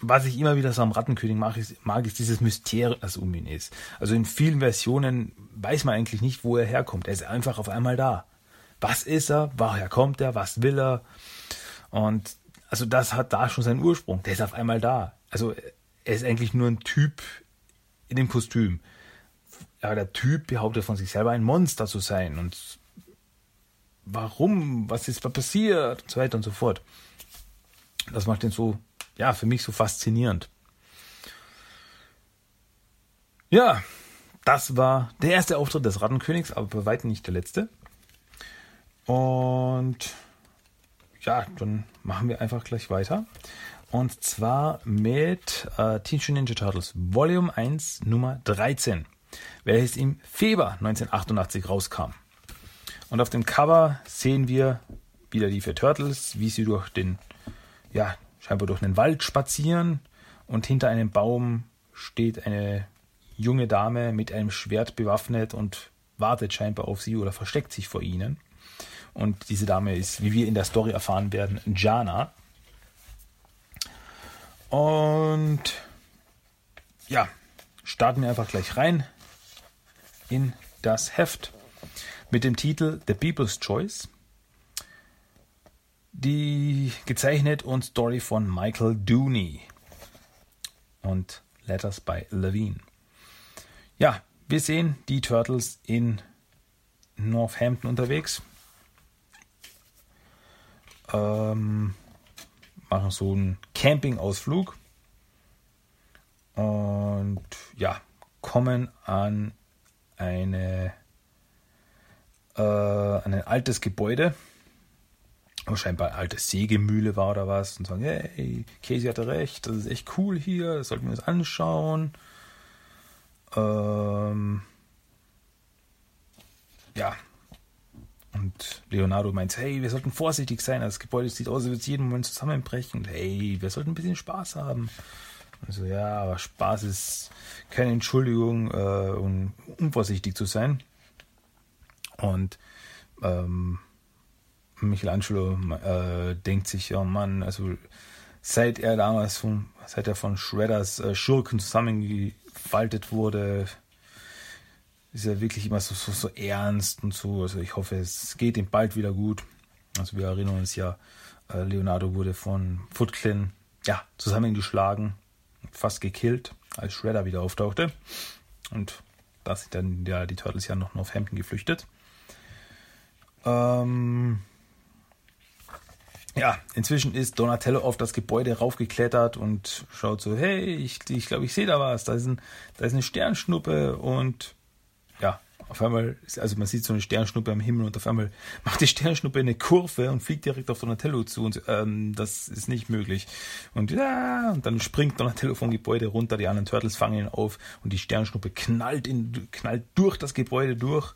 was ich immer wieder so am Rattenkönig mag, ist, mag, ist dieses Mysterium, das um ihn ist. Also in vielen Versionen weiß man eigentlich nicht, wo er herkommt. Er ist einfach auf einmal da. Was ist er? Woher kommt er? Was will er? Und also das hat da schon seinen Ursprung. Der ist auf einmal da. Also er ist eigentlich nur ein Typ in dem Kostüm ja, der Typ behauptet von sich selber ein Monster zu sein und warum, was ist passiert und so weiter und so fort. Das macht ihn so, ja, für mich so faszinierend. Ja, das war der erste Auftritt des Rattenkönigs, aber bei weitem nicht der letzte. Und ja, dann machen wir einfach gleich weiter. Und zwar mit äh, Teenage Ninja Turtles Volume 1 Nummer 13, welches im Februar 1988 rauskam. Und auf dem Cover sehen wir wieder die vier Turtles, wie sie durch den, ja, scheinbar durch den Wald spazieren. Und hinter einem Baum steht eine junge Dame mit einem Schwert bewaffnet und wartet scheinbar auf sie oder versteckt sich vor ihnen. Und diese Dame ist, wie wir in der Story erfahren werden, Jana. Und ja, starten wir einfach gleich rein in das Heft mit dem Titel The People's Choice. Die gezeichnet und Story von Michael Dooney und Letters by Levine. Ja, wir sehen die Turtles in Northampton unterwegs. Ähm, machen so einen Campingausflug und ja, kommen an eine äh, an ein altes Gebäude, wo scheinbar eine alte Sägemühle war oder was, und sagen, hey, Casey hatte recht, das ist echt cool hier, das sollten wir uns anschauen. Ähm, ja. Und Leonardo meint, hey, wir sollten vorsichtig sein, das Gebäude sieht aus, als würde es jeden Moment zusammenbrechen. Hey, wir sollten ein bisschen Spaß haben. Also ja, aber Spaß ist keine Entschuldigung, äh, um unvorsichtig zu sein. Und ähm, Michelangelo äh, denkt sich, oh Mann, also seit er damals von, seit er von Shredders äh, Schurken zusammengefaltet wurde, ist er wirklich immer so, so, so ernst und so. Also ich hoffe, es geht ihm bald wieder gut. Also wir erinnern uns ja, äh, Leonardo wurde von Foot Clan ja, zusammengeschlagen, fast gekillt, als Shredder wieder auftauchte. Und da sind dann ja die Turtles ja noch auf Hampton geflüchtet. Ähm, ja, inzwischen ist Donatello auf das Gebäude raufgeklettert und schaut so, hey, ich glaube, ich, glaub, ich sehe da was. Da ist, ein, da ist eine Sternschnuppe und ja, auf einmal, also man sieht so eine Sternschnuppe am Himmel und auf einmal macht die Sternschnuppe eine Kurve und fliegt direkt auf Donatello zu und ähm, das ist nicht möglich. Und ja, und dann springt Donatello vom Gebäude runter, die anderen Turtles fangen ihn auf und die Sternschnuppe knallt, in, knallt durch das Gebäude durch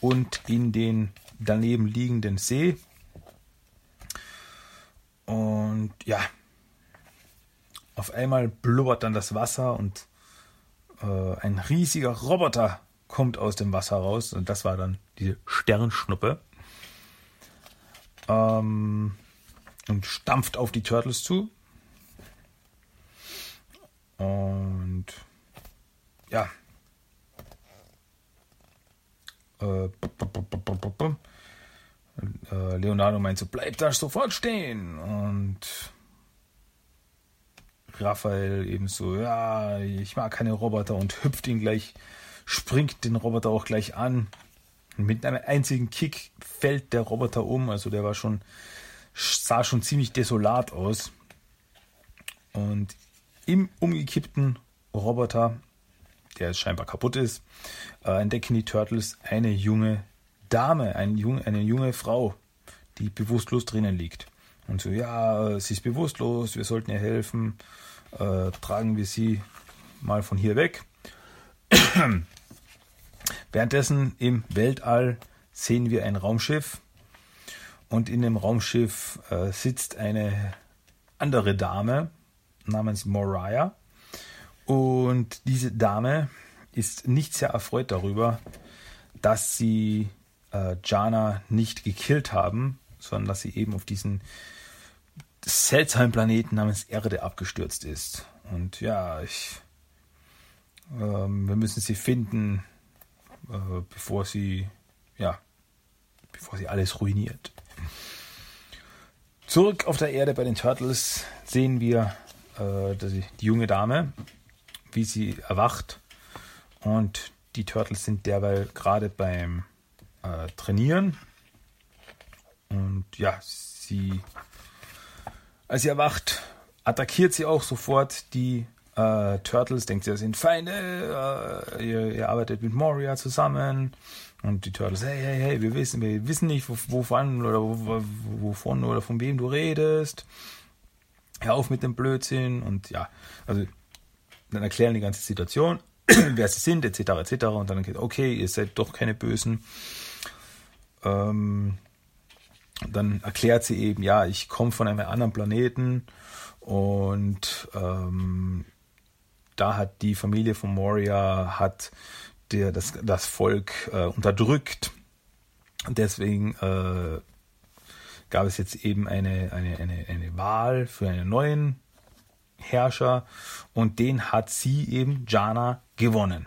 und in den daneben liegenden See. Und ja, auf einmal blubbert dann das Wasser und äh, ein riesiger Roboter kommt aus dem Wasser raus. Und das war dann diese Sternschnuppe. Ähm, und stampft auf die Turtles zu. Und ja, äh, äh, Leonardo meint so, bleib da sofort stehen. Und Raphael eben so, ja, ich mag keine Roboter und hüpft ihn gleich, springt den Roboter auch gleich an. Mit einem einzigen Kick fällt der Roboter um. Also der war schon, sah schon ziemlich desolat aus. Und im umgekippten Roboter der scheinbar kaputt ist, äh, entdecken die Turtles eine junge Dame, ein jung, eine junge Frau, die bewusstlos drinnen liegt. Und so, ja, sie ist bewusstlos, wir sollten ihr helfen, äh, tragen wir sie mal von hier weg. [coughs] Währenddessen im Weltall sehen wir ein Raumschiff und in dem Raumschiff äh, sitzt eine andere Dame namens Moriah und diese Dame ist nicht sehr erfreut darüber, dass sie äh, Jana nicht gekillt haben, sondern dass sie eben auf diesen seltsamen Planeten namens Erde abgestürzt ist. Und ja, ich, ähm, wir müssen sie finden, äh, bevor sie, ja, bevor sie alles ruiniert. Zurück auf der Erde bei den Turtles sehen wir äh, die, die junge Dame, wie sie erwacht. Und die Turtles sind derweil gerade beim äh, Trainieren. Und ja, sie, als sie erwacht, attackiert sie auch sofort die äh, Turtles, denkt sie, sind Feinde, äh, ihr, ihr, arbeitet mit Moria zusammen. Und die Turtles, hey, hey, hey, wir wissen, wir wissen nicht, wovon oder wovon oder von wem du redest. hör auf mit dem Blödsinn und ja, also dann erklären die ganze Situation, [clears throat] wer sie sind, etc., etc. Und dann geht, okay, ihr seid doch keine Bösen. Ähm, dann erklärt sie eben, ja, ich komme von einem anderen Planeten und ähm, da hat die Familie von Moria hat der, das, das Volk äh, unterdrückt. Deswegen äh, gab es jetzt eben eine, eine, eine, eine Wahl für einen neuen Herrscher und den hat sie eben, Jana, gewonnen.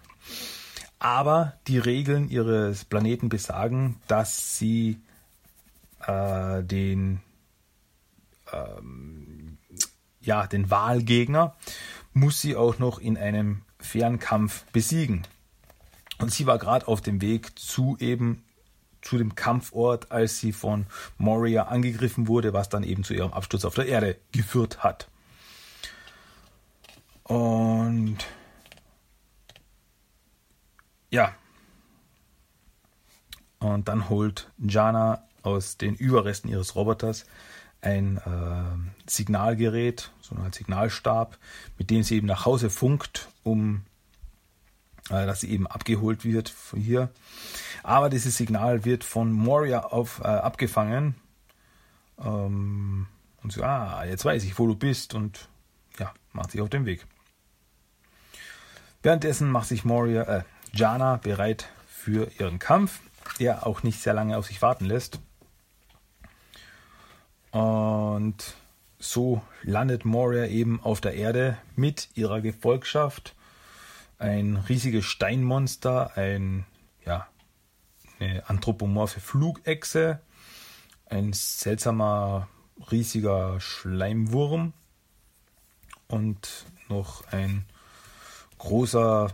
Aber die Regeln ihres Planeten besagen, dass sie äh, den, ähm, ja, den Wahlgegner muss sie auch noch in einem fairen Kampf besiegen. Und sie war gerade auf dem Weg zu eben zu dem Kampfort, als sie von Moria angegriffen wurde, was dann eben zu ihrem Absturz auf der Erde geführt hat. Und ja. Und dann holt Jana aus den Überresten ihres Roboters ein äh, Signalgerät, so ein Signalstab, mit dem sie eben nach Hause funkt, um äh, dass sie eben abgeholt wird von hier. Aber dieses Signal wird von Moria auf, äh, abgefangen. Ähm, und so, ah, jetzt weiß ich, wo du bist und ja, macht sich auf den Weg. Währenddessen macht sich Moria, äh, Jana bereit für ihren Kampf, der auch nicht sehr lange auf sich warten lässt. Und so landet Moria eben auf der Erde mit ihrer Gefolgschaft. Ein riesiges Steinmonster, ein, ja, eine anthropomorphe Flugechse, ein seltsamer, riesiger Schleimwurm und noch ein großer,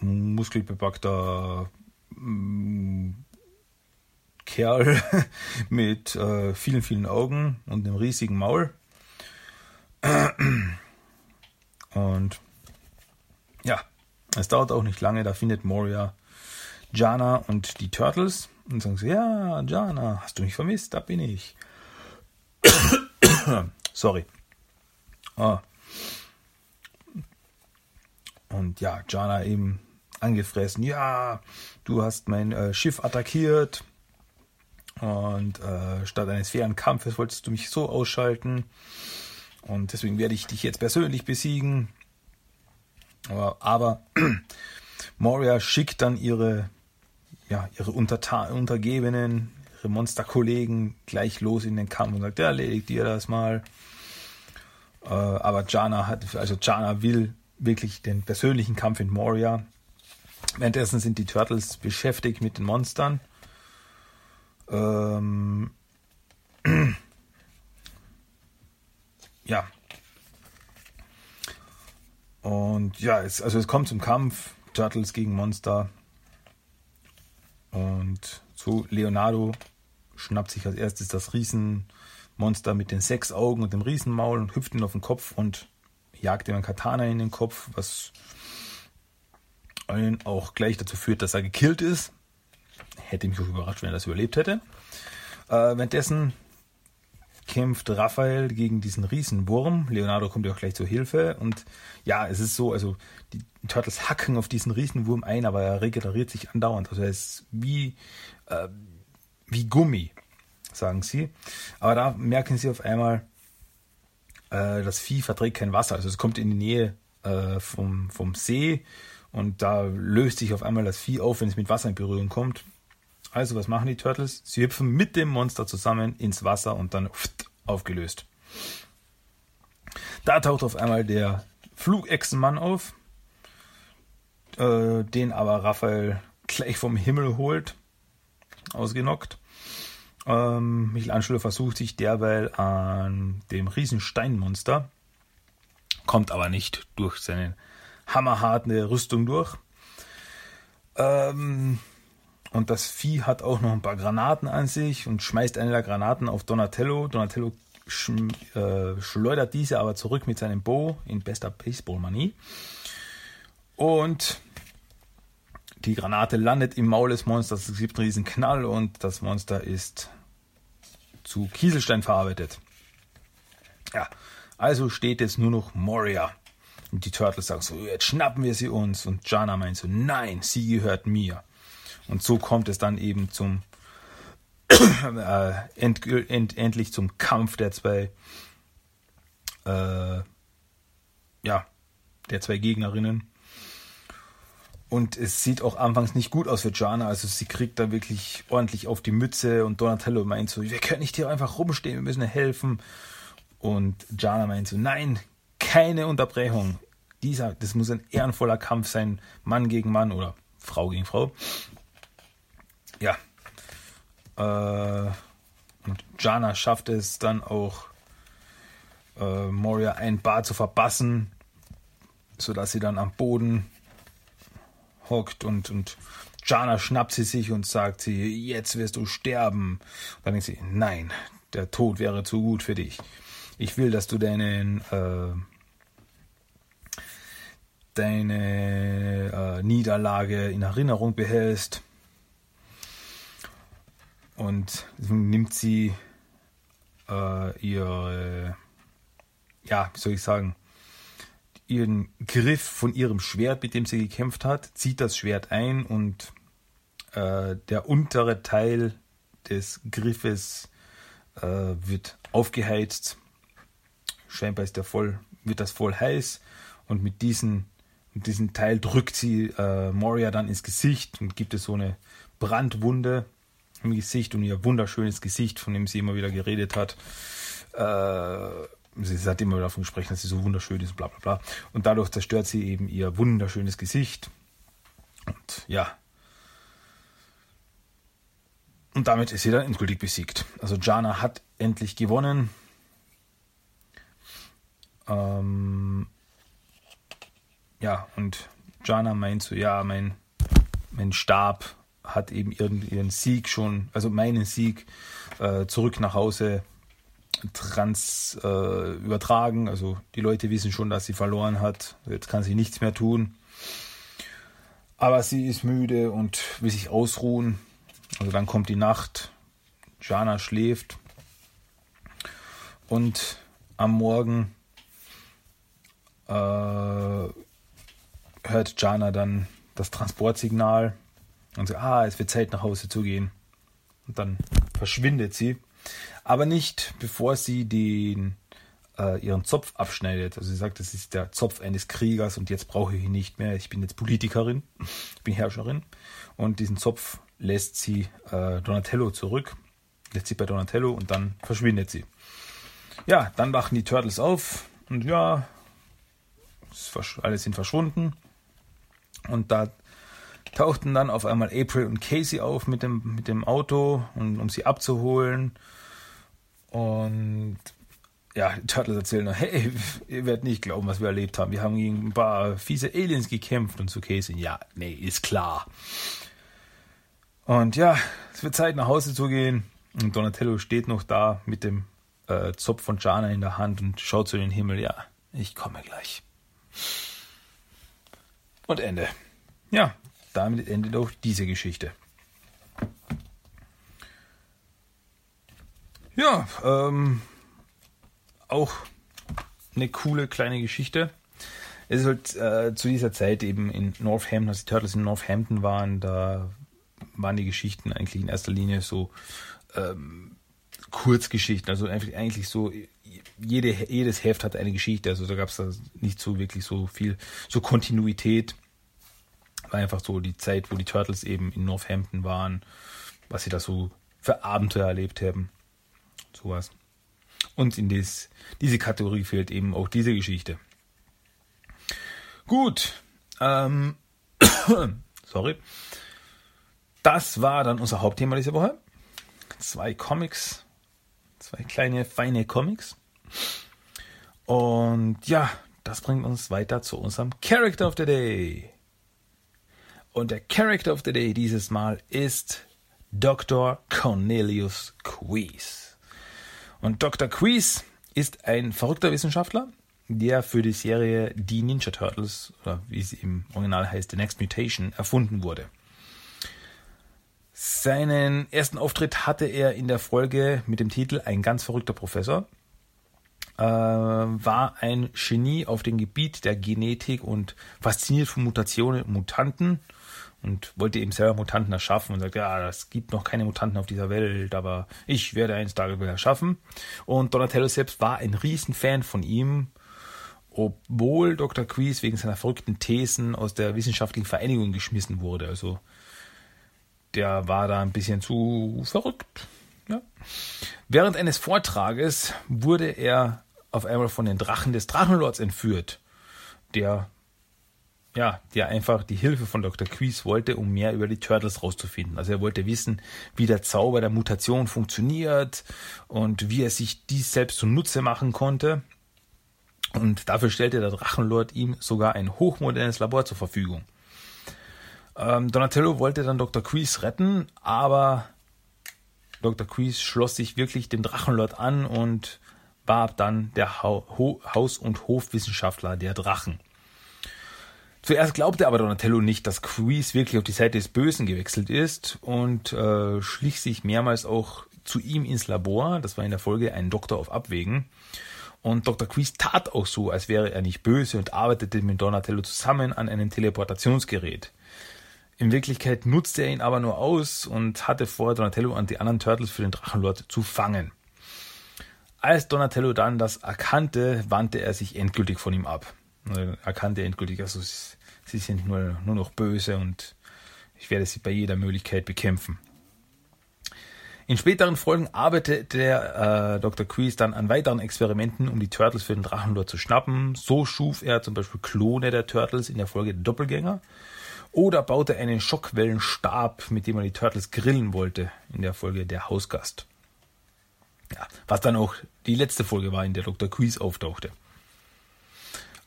muskelbepackter mm, Kerl [laughs] mit äh, vielen, vielen Augen und einem riesigen Maul. [clears throat] Und ja, es dauert auch nicht lange, da findet Moria Jana und die Turtles und sagen sie, ja, Jana, hast du mich vermisst? Da bin ich. [clears throat] Sorry. Ah. Und ja, Jana eben angefressen, ja, du hast mein äh, Schiff attackiert und äh, statt eines fairen Kampfes wolltest du mich so ausschalten und deswegen werde ich dich jetzt persönlich besiegen. Aber, aber [clears throat] Moria schickt dann ihre, ja, ihre Unterta Untergebenen, ihre Monsterkollegen gleich los in den Kampf und sagt, ja, erledigt ihr das mal. Äh, aber Jana hat, also Jana will wirklich den persönlichen Kampf in Moria. Währenddessen sind die Turtles beschäftigt mit den Monstern. Ähm [clears throat] ja. Und ja, es, also es kommt zum Kampf. Turtles gegen Monster. Und so Leonardo schnappt sich als erstes das Riesenmonster mit den sechs Augen und dem Riesenmaul und hüpft ihn auf den Kopf und jagt ihm ein Katana in den Kopf, was auch gleich dazu führt, dass er gekillt ist. Hätte mich auch überrascht, wenn er das überlebt hätte. Äh, währenddessen kämpft Raphael gegen diesen Riesenwurm. Leonardo kommt ja auch gleich zur Hilfe. Und ja, es ist so, also die Turtles hacken auf diesen Riesenwurm ein, aber er regeneriert sich andauernd. Also er ist wie, äh, wie Gummi, sagen sie. Aber da merken sie auf einmal, äh, das Vieh verträgt kein Wasser. Also es kommt in die Nähe äh, vom, vom See und da löst sich auf einmal das Vieh auf, wenn es mit Wasser in Berührung kommt. Also was machen die Turtles? Sie hüpfen mit dem Monster zusammen ins Wasser und dann aufgelöst. Da taucht auf einmal der Flugechsenmann auf, äh, den aber Raphael gleich vom Himmel holt, ausgenockt. Ähm, Michelangelo versucht sich derweil an dem Riesensteinmonster, kommt aber nicht durch seine hammerharte Rüstung durch. Ähm, und das Vieh hat auch noch ein paar Granaten an sich und schmeißt eine der Granaten auf Donatello. Donatello schm, äh, schleudert diese aber zurück mit seinem Bow in bester Baseball-Manie. Und die Granate landet im Maul des Monsters, es gibt einen riesen Knall und das Monster ist zu Kieselstein verarbeitet. Ja, Also steht jetzt nur noch Moria. Und die Turtles sagen so, jetzt schnappen wir sie uns. Und Jana meint so, nein, sie gehört mir. Und so kommt es dann eben zum [clears throat] äh, end, end, endlich zum Kampf der zwei äh, ja der zwei Gegnerinnen. Und es sieht auch anfangs nicht gut aus für Jana. Also sie kriegt da wirklich ordentlich auf die Mütze und Donatello meint so, wir können nicht hier einfach rumstehen, wir müssen helfen. Und Jana meint so, nein, keine Unterbrechung. Dieser, das muss ein ehrenvoller Kampf sein, Mann gegen Mann oder Frau gegen Frau. Ja. Äh, und Jana schafft es dann auch, äh, Moria ein Bar zu verbassen, sodass sie dann am Boden hockt und, und Jana schnappt sie sich und sagt sie, jetzt wirst du sterben. Und dann denkt sie, nein, der Tod wäre zu gut für dich. Ich will, dass du deinen äh, deine äh, Niederlage in Erinnerung behältst. Und nimmt sie äh, ihre, ja, wie soll ich sagen, ihren Griff von ihrem Schwert, mit dem sie gekämpft hat, zieht das Schwert ein und äh, der untere Teil des Griffes äh, wird aufgeheizt. Scheinbar ist der voll, wird das voll heiß und mit diesen, mit diesem Teil drückt sie äh, Moria dann ins Gesicht und gibt es so eine Brandwunde im Gesicht und ihr wunderschönes Gesicht, von dem sie immer wieder geredet hat. Äh, sie hat immer davon gesprochen, dass sie so wunderschön ist, bla bla bla. Und dadurch zerstört sie eben ihr wunderschönes Gesicht. Und ja. Und damit ist sie dann endgültig besiegt. Also Jana hat endlich gewonnen. Ähm, ja, und Jana meint so, ja, mein, mein Stab hat eben ihren, Sieg schon, also meinen Sieg äh, zurück nach Hause trans äh, übertragen. Also die Leute wissen schon, dass sie verloren hat. Jetzt kann sie nichts mehr tun. Aber sie ist müde und will sich ausruhen. Also dann kommt die Nacht. Jana schläft. Und am Morgen äh, hört Jana dann das Transportsignal und sagt, ah, es wird Zeit nach Hause zu gehen. Und dann verschwindet sie aber nicht bevor sie den, äh, ihren Zopf abschneidet. Also sie sagt, das ist der Zopf eines Kriegers und jetzt brauche ich ihn nicht mehr. Ich bin jetzt Politikerin, ich [laughs] bin Herrscherin. Und diesen Zopf lässt sie äh, Donatello zurück, lässt sie bei Donatello und dann verschwindet sie. Ja, dann wachen die Turtles auf und ja, alle sind verschwunden. Und da tauchten dann auf einmal April und Casey auf mit dem, mit dem Auto, um, um sie abzuholen. Und ja, die Turtles erzählen noch, hey, [laughs] ihr werdet nicht glauben, was wir erlebt haben. Wir haben gegen ein paar fiese Aliens gekämpft und zu Casey, ja, nee, ist klar. Und ja, es wird Zeit, nach Hause zu gehen. Und Donatello steht noch da mit dem äh, Zopf von Jana in der Hand und schaut zu den Himmel. Ja, ich komme gleich. Und Ende. Ja, damit endet auch diese Geschichte. Ja, ähm, auch eine coole kleine Geschichte. Es ist halt äh, zu dieser Zeit eben in Northampton, als die Turtles in Northampton waren, da waren die Geschichten eigentlich in erster Linie so ähm, Kurzgeschichten, also eigentlich, eigentlich so jede, jedes Heft hat eine Geschichte, also da gab es da nicht so wirklich so viel, so Kontinuität. War einfach so die Zeit, wo die Turtles eben in Northampton waren, was sie da so für Abenteuer erlebt haben sowas. Und in des, diese Kategorie fehlt eben auch diese Geschichte. Gut. Ähm, [coughs] sorry. Das war dann unser Hauptthema diese Woche. Zwei Comics. Zwei kleine, feine Comics. Und ja, das bringt uns weiter zu unserem Character of the Day. Und der Character of the Day dieses Mal ist Dr. Cornelius Quees. Und Dr. Quees ist ein verrückter Wissenschaftler, der für die Serie Die Ninja Turtles, oder wie sie im Original heißt, The Next Mutation, erfunden wurde. Seinen ersten Auftritt hatte er in der Folge mit dem Titel Ein ganz verrückter Professor. Äh, war ein Genie auf dem Gebiet der Genetik und fasziniert von Mutationen und Mutanten und wollte eben selber Mutanten erschaffen und sagt, ja, es gibt noch keine Mutanten auf dieser Welt, aber ich werde eines Tages erschaffen. Und Donatello selbst war ein Riesenfan von ihm, obwohl Dr. Quies wegen seiner verrückten Thesen aus der wissenschaftlichen Vereinigung geschmissen wurde. Also der war da ein bisschen zu verrückt. Ja. Während eines Vortrages wurde er auf einmal von den Drachen des Drachenlords entführt, der ja, der einfach die Hilfe von Dr. Quies wollte, um mehr über die Turtles rauszufinden. Also er wollte wissen, wie der Zauber der Mutation funktioniert und wie er sich dies selbst zunutze machen konnte. Und dafür stellte der Drachenlord ihm sogar ein hochmodernes Labor zur Verfügung. Ähm, Donatello wollte dann Dr. Quies retten, aber Dr. Quies schloss sich wirklich dem Drachenlord an und war dann der Haus- und Hofwissenschaftler der Drachen. Zuerst glaubte aber Donatello nicht, dass Quies wirklich auf die Seite des Bösen gewechselt ist und äh, schlich sich mehrmals auch zu ihm ins Labor. Das war in der Folge ein Doktor auf Abwägen. Und Dr. Quies tat auch so, als wäre er nicht böse und arbeitete mit Donatello zusammen an einem Teleportationsgerät. In Wirklichkeit nutzte er ihn aber nur aus und hatte vor, Donatello und die anderen Turtles für den Drachenlord zu fangen. Als Donatello dann das erkannte, wandte er sich endgültig von ihm ab. Er erkannte endgültig, also sie sind nur, nur noch böse und ich werde sie bei jeder Möglichkeit bekämpfen. In späteren Folgen arbeitete der äh, Dr. Quies dann an weiteren Experimenten, um die Turtles für den Drachenlord zu schnappen. So schuf er zum Beispiel Klone der Turtles in der Folge Doppelgänger oder baute einen Schockwellenstab, mit dem er die Turtles grillen wollte in der Folge Der Hausgast. Ja, was dann auch die letzte Folge war, in der Dr. Quies auftauchte.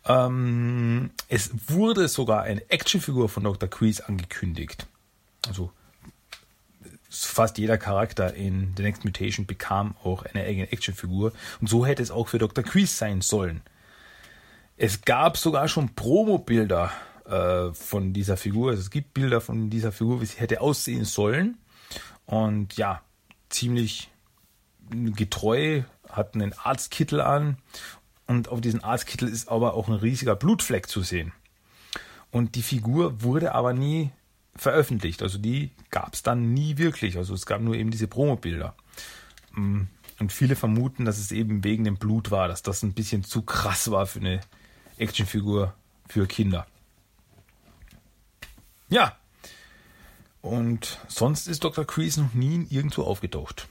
Ähm, es wurde sogar eine Actionfigur von Dr. Quiz angekündigt. Also fast jeder Charakter in The Next Mutation bekam auch eine eigene Actionfigur. Und so hätte es auch für Dr. Quiz sein sollen. Es gab sogar schon Promo-Bilder äh, von dieser Figur. Also es gibt Bilder von dieser Figur, wie sie hätte aussehen sollen. Und ja, ziemlich getreu, hat einen Arztkittel an und auf diesem Arztkittel ist aber auch ein riesiger Blutfleck zu sehen. Und die Figur wurde aber nie veröffentlicht. Also die gab es dann nie wirklich. Also es gab nur eben diese Promobilder. Mm, und viele vermuten, dass es eben wegen dem Blut war, dass das ein bisschen zu krass war für eine Actionfigur für Kinder. Ja. Und sonst ist Dr. Kreese noch nie irgendwo aufgetaucht.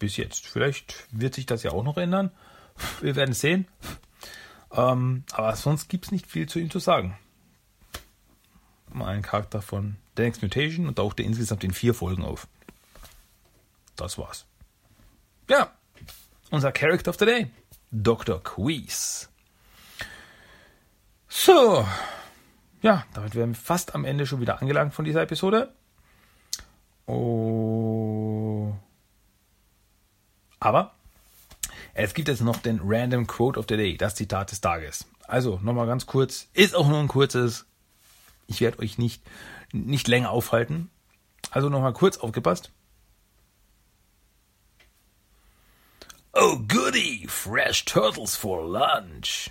Bis jetzt. Vielleicht wird sich das ja auch noch ändern. Wir werden sehen. Ähm, aber sonst gibt es nicht viel zu ihm zu sagen. Mal ein Charakter von The Next Mutation und tauchte insgesamt in vier Folgen auf. Das war's. Ja, unser Character of the Day. Dr. Queese. So. Ja, damit wären wir fast am Ende schon wieder angelangt von dieser Episode. Oh. Aber es gibt jetzt noch den Random Quote of the Day, das Zitat des Tages. Also nochmal ganz kurz, ist auch nur ein kurzes. Ich werde euch nicht, nicht länger aufhalten. Also nochmal kurz aufgepasst. Oh goody, fresh turtles for lunch.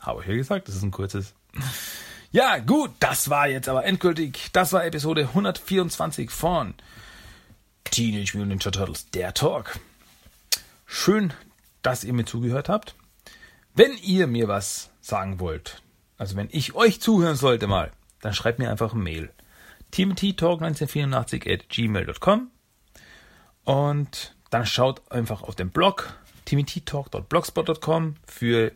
Habe ich ja gesagt, das ist ein kurzes. Ja, gut, das war jetzt aber endgültig. Das war Episode 124 von Teenage Mutant Ninja Turtles, der Talk. Schön, dass ihr mir zugehört habt. Wenn ihr mir was sagen wollt, also wenn ich euch zuhören sollte mal, dann schreibt mir einfach eine Mail. timothytalk1984 at gmail.com und dann schaut einfach auf den Blog timothytalk.blogspot.com für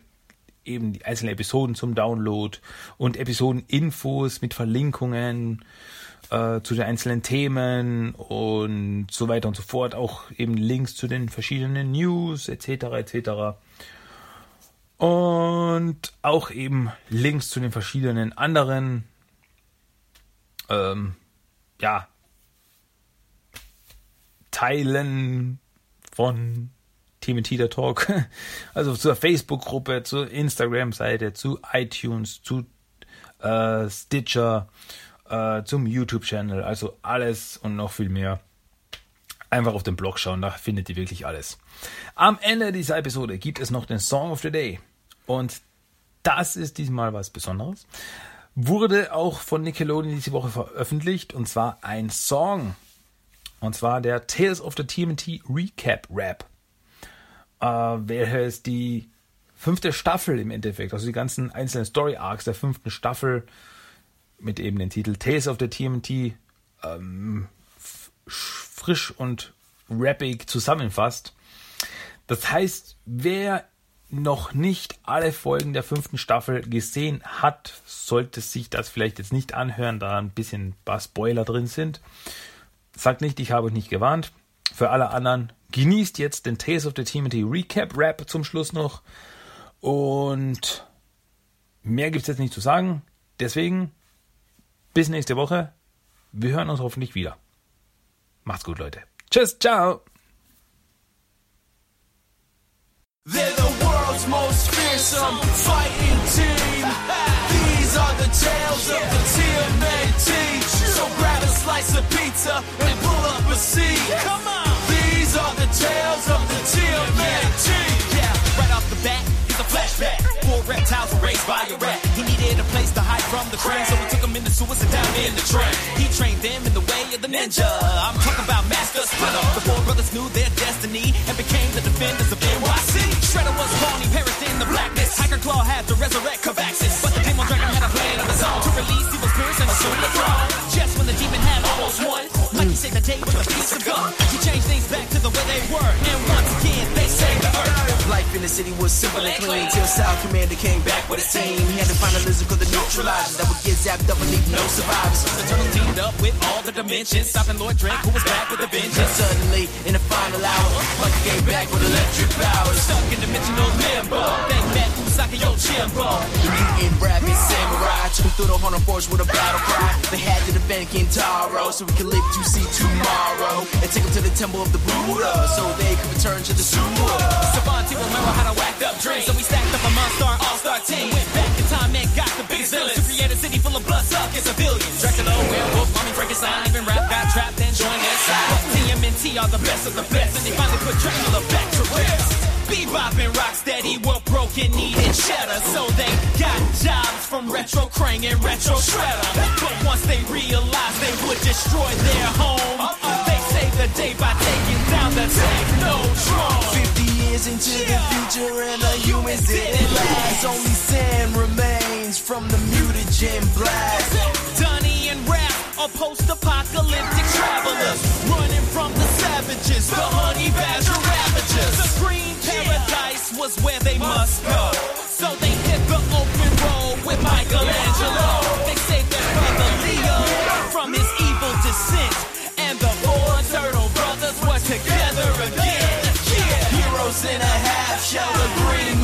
eben die einzelnen Episoden zum Download und Episodeninfos mit Verlinkungen äh, zu den einzelnen Themen und so weiter und so fort. Auch eben Links zu den verschiedenen News etc. etc. Und auch eben Links zu den verschiedenen anderen ähm, ja, Teilen von Team Teeter Talk. [laughs] Also zur Facebook-Gruppe, zur Instagram-Seite, zu iTunes, zu äh, Stitcher, äh, zum YouTube-Channel, also alles und noch viel mehr. Einfach auf den Blog schauen, da findet ihr wirklich alles. Am Ende dieser Episode gibt es noch den Song of the Day. Und das ist diesmal was Besonderes. Wurde auch von Nickelodeon diese Woche veröffentlicht und zwar ein Song. Und zwar der Tales of the TMT Recap Rap. Äh, welches die fünfte Staffel im Endeffekt, also die ganzen einzelnen Story Arcs der fünften Staffel mit eben dem Titel Tales of the TMT ähm, frisch und rappig zusammenfasst. Das heißt, wer noch nicht alle Folgen der fünften Staffel gesehen hat, sollte sich das vielleicht jetzt nicht anhören, da ein bisschen ein paar Spoiler drin sind. Sagt nicht, ich habe euch nicht gewarnt. Für alle anderen, genießt jetzt den Tales of the Timothy Recap Rap zum Schluss noch. Und mehr gibt es jetzt nicht zu sagen. Deswegen, bis nächste Woche. Wir hören uns hoffentlich wieder. Macht's gut, Leute. Tschüss, ciao. They're the world's most fearsome fighting team. These are the tales of the TMAT. So grab a slice of pizza and pull up a seat. Come on. These are the tales of the TMAT. By a rat. He needed a place to hide from the crane, so we took him in the sewers and down in the train. He trained them in the way of the ninja. I'm talking about Master Splinter. The four brothers knew their destiny and became the defenders of NYC. Shredder was born, he perished in the blackness. Hiker Claw had to resurrect Cavaxis, but the demon dragon had a plan of his own to release evil spirits and assume the throne. Just when the demon had almost won, like he saved the day with a piece of gum. He changed things back to the way they were, and once Life in the city was simple and clean till South Commander came back with a team. He had to find a lizard called the neutralizers that would get zapped up and leave no survivors. The turtle teamed up with all the dimensions, stopping Lord Drake, who was back with a vengeance. Suddenly, in the final hour, Bucky came back with electric powers. Stuck in dimensional limbo. Thank Matt Usaki Yojimbo. The mutant rabbit samurai took through the Horner Forge with a battle cry. They had to defend Kintaro so we could live to see tomorrow. And take them to the temple of the Buddha so they could return to the sewer. Savanti remember how to whack up dreams. So we stacked up a monster all-star team. Went back in time and got the biggest villains. To create a city full of blood-sucking civilians. Dracula, werewolf, mommy, Frankenstein, even rap got trapped and joined their side. TMNT are the best of the best. And they finally put Dracula back to rest. Bebop and Rocksteady were broken, needed cheddar. So they got jobs from Retro Krang and Retro Shredder. But once they realized they would destroy their home, they saved the day by taking down the Technotron. 50 years into the future and the humans didn't last. Only sand remains from the mutagen blast. Dunny and Rap are post-apocalyptic travelers, running from the savages, the honey badger ravagers. The green paradise was where they must go, so they hit the open road with Michelangelo. They saved their brother Leo from his evil descent,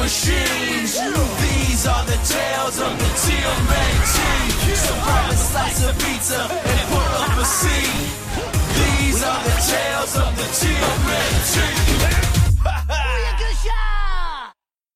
machines. These are the tales of the TMAT. So grab a slice of pizza and pull up a seat. These are the tales of the TMAT. [laughs]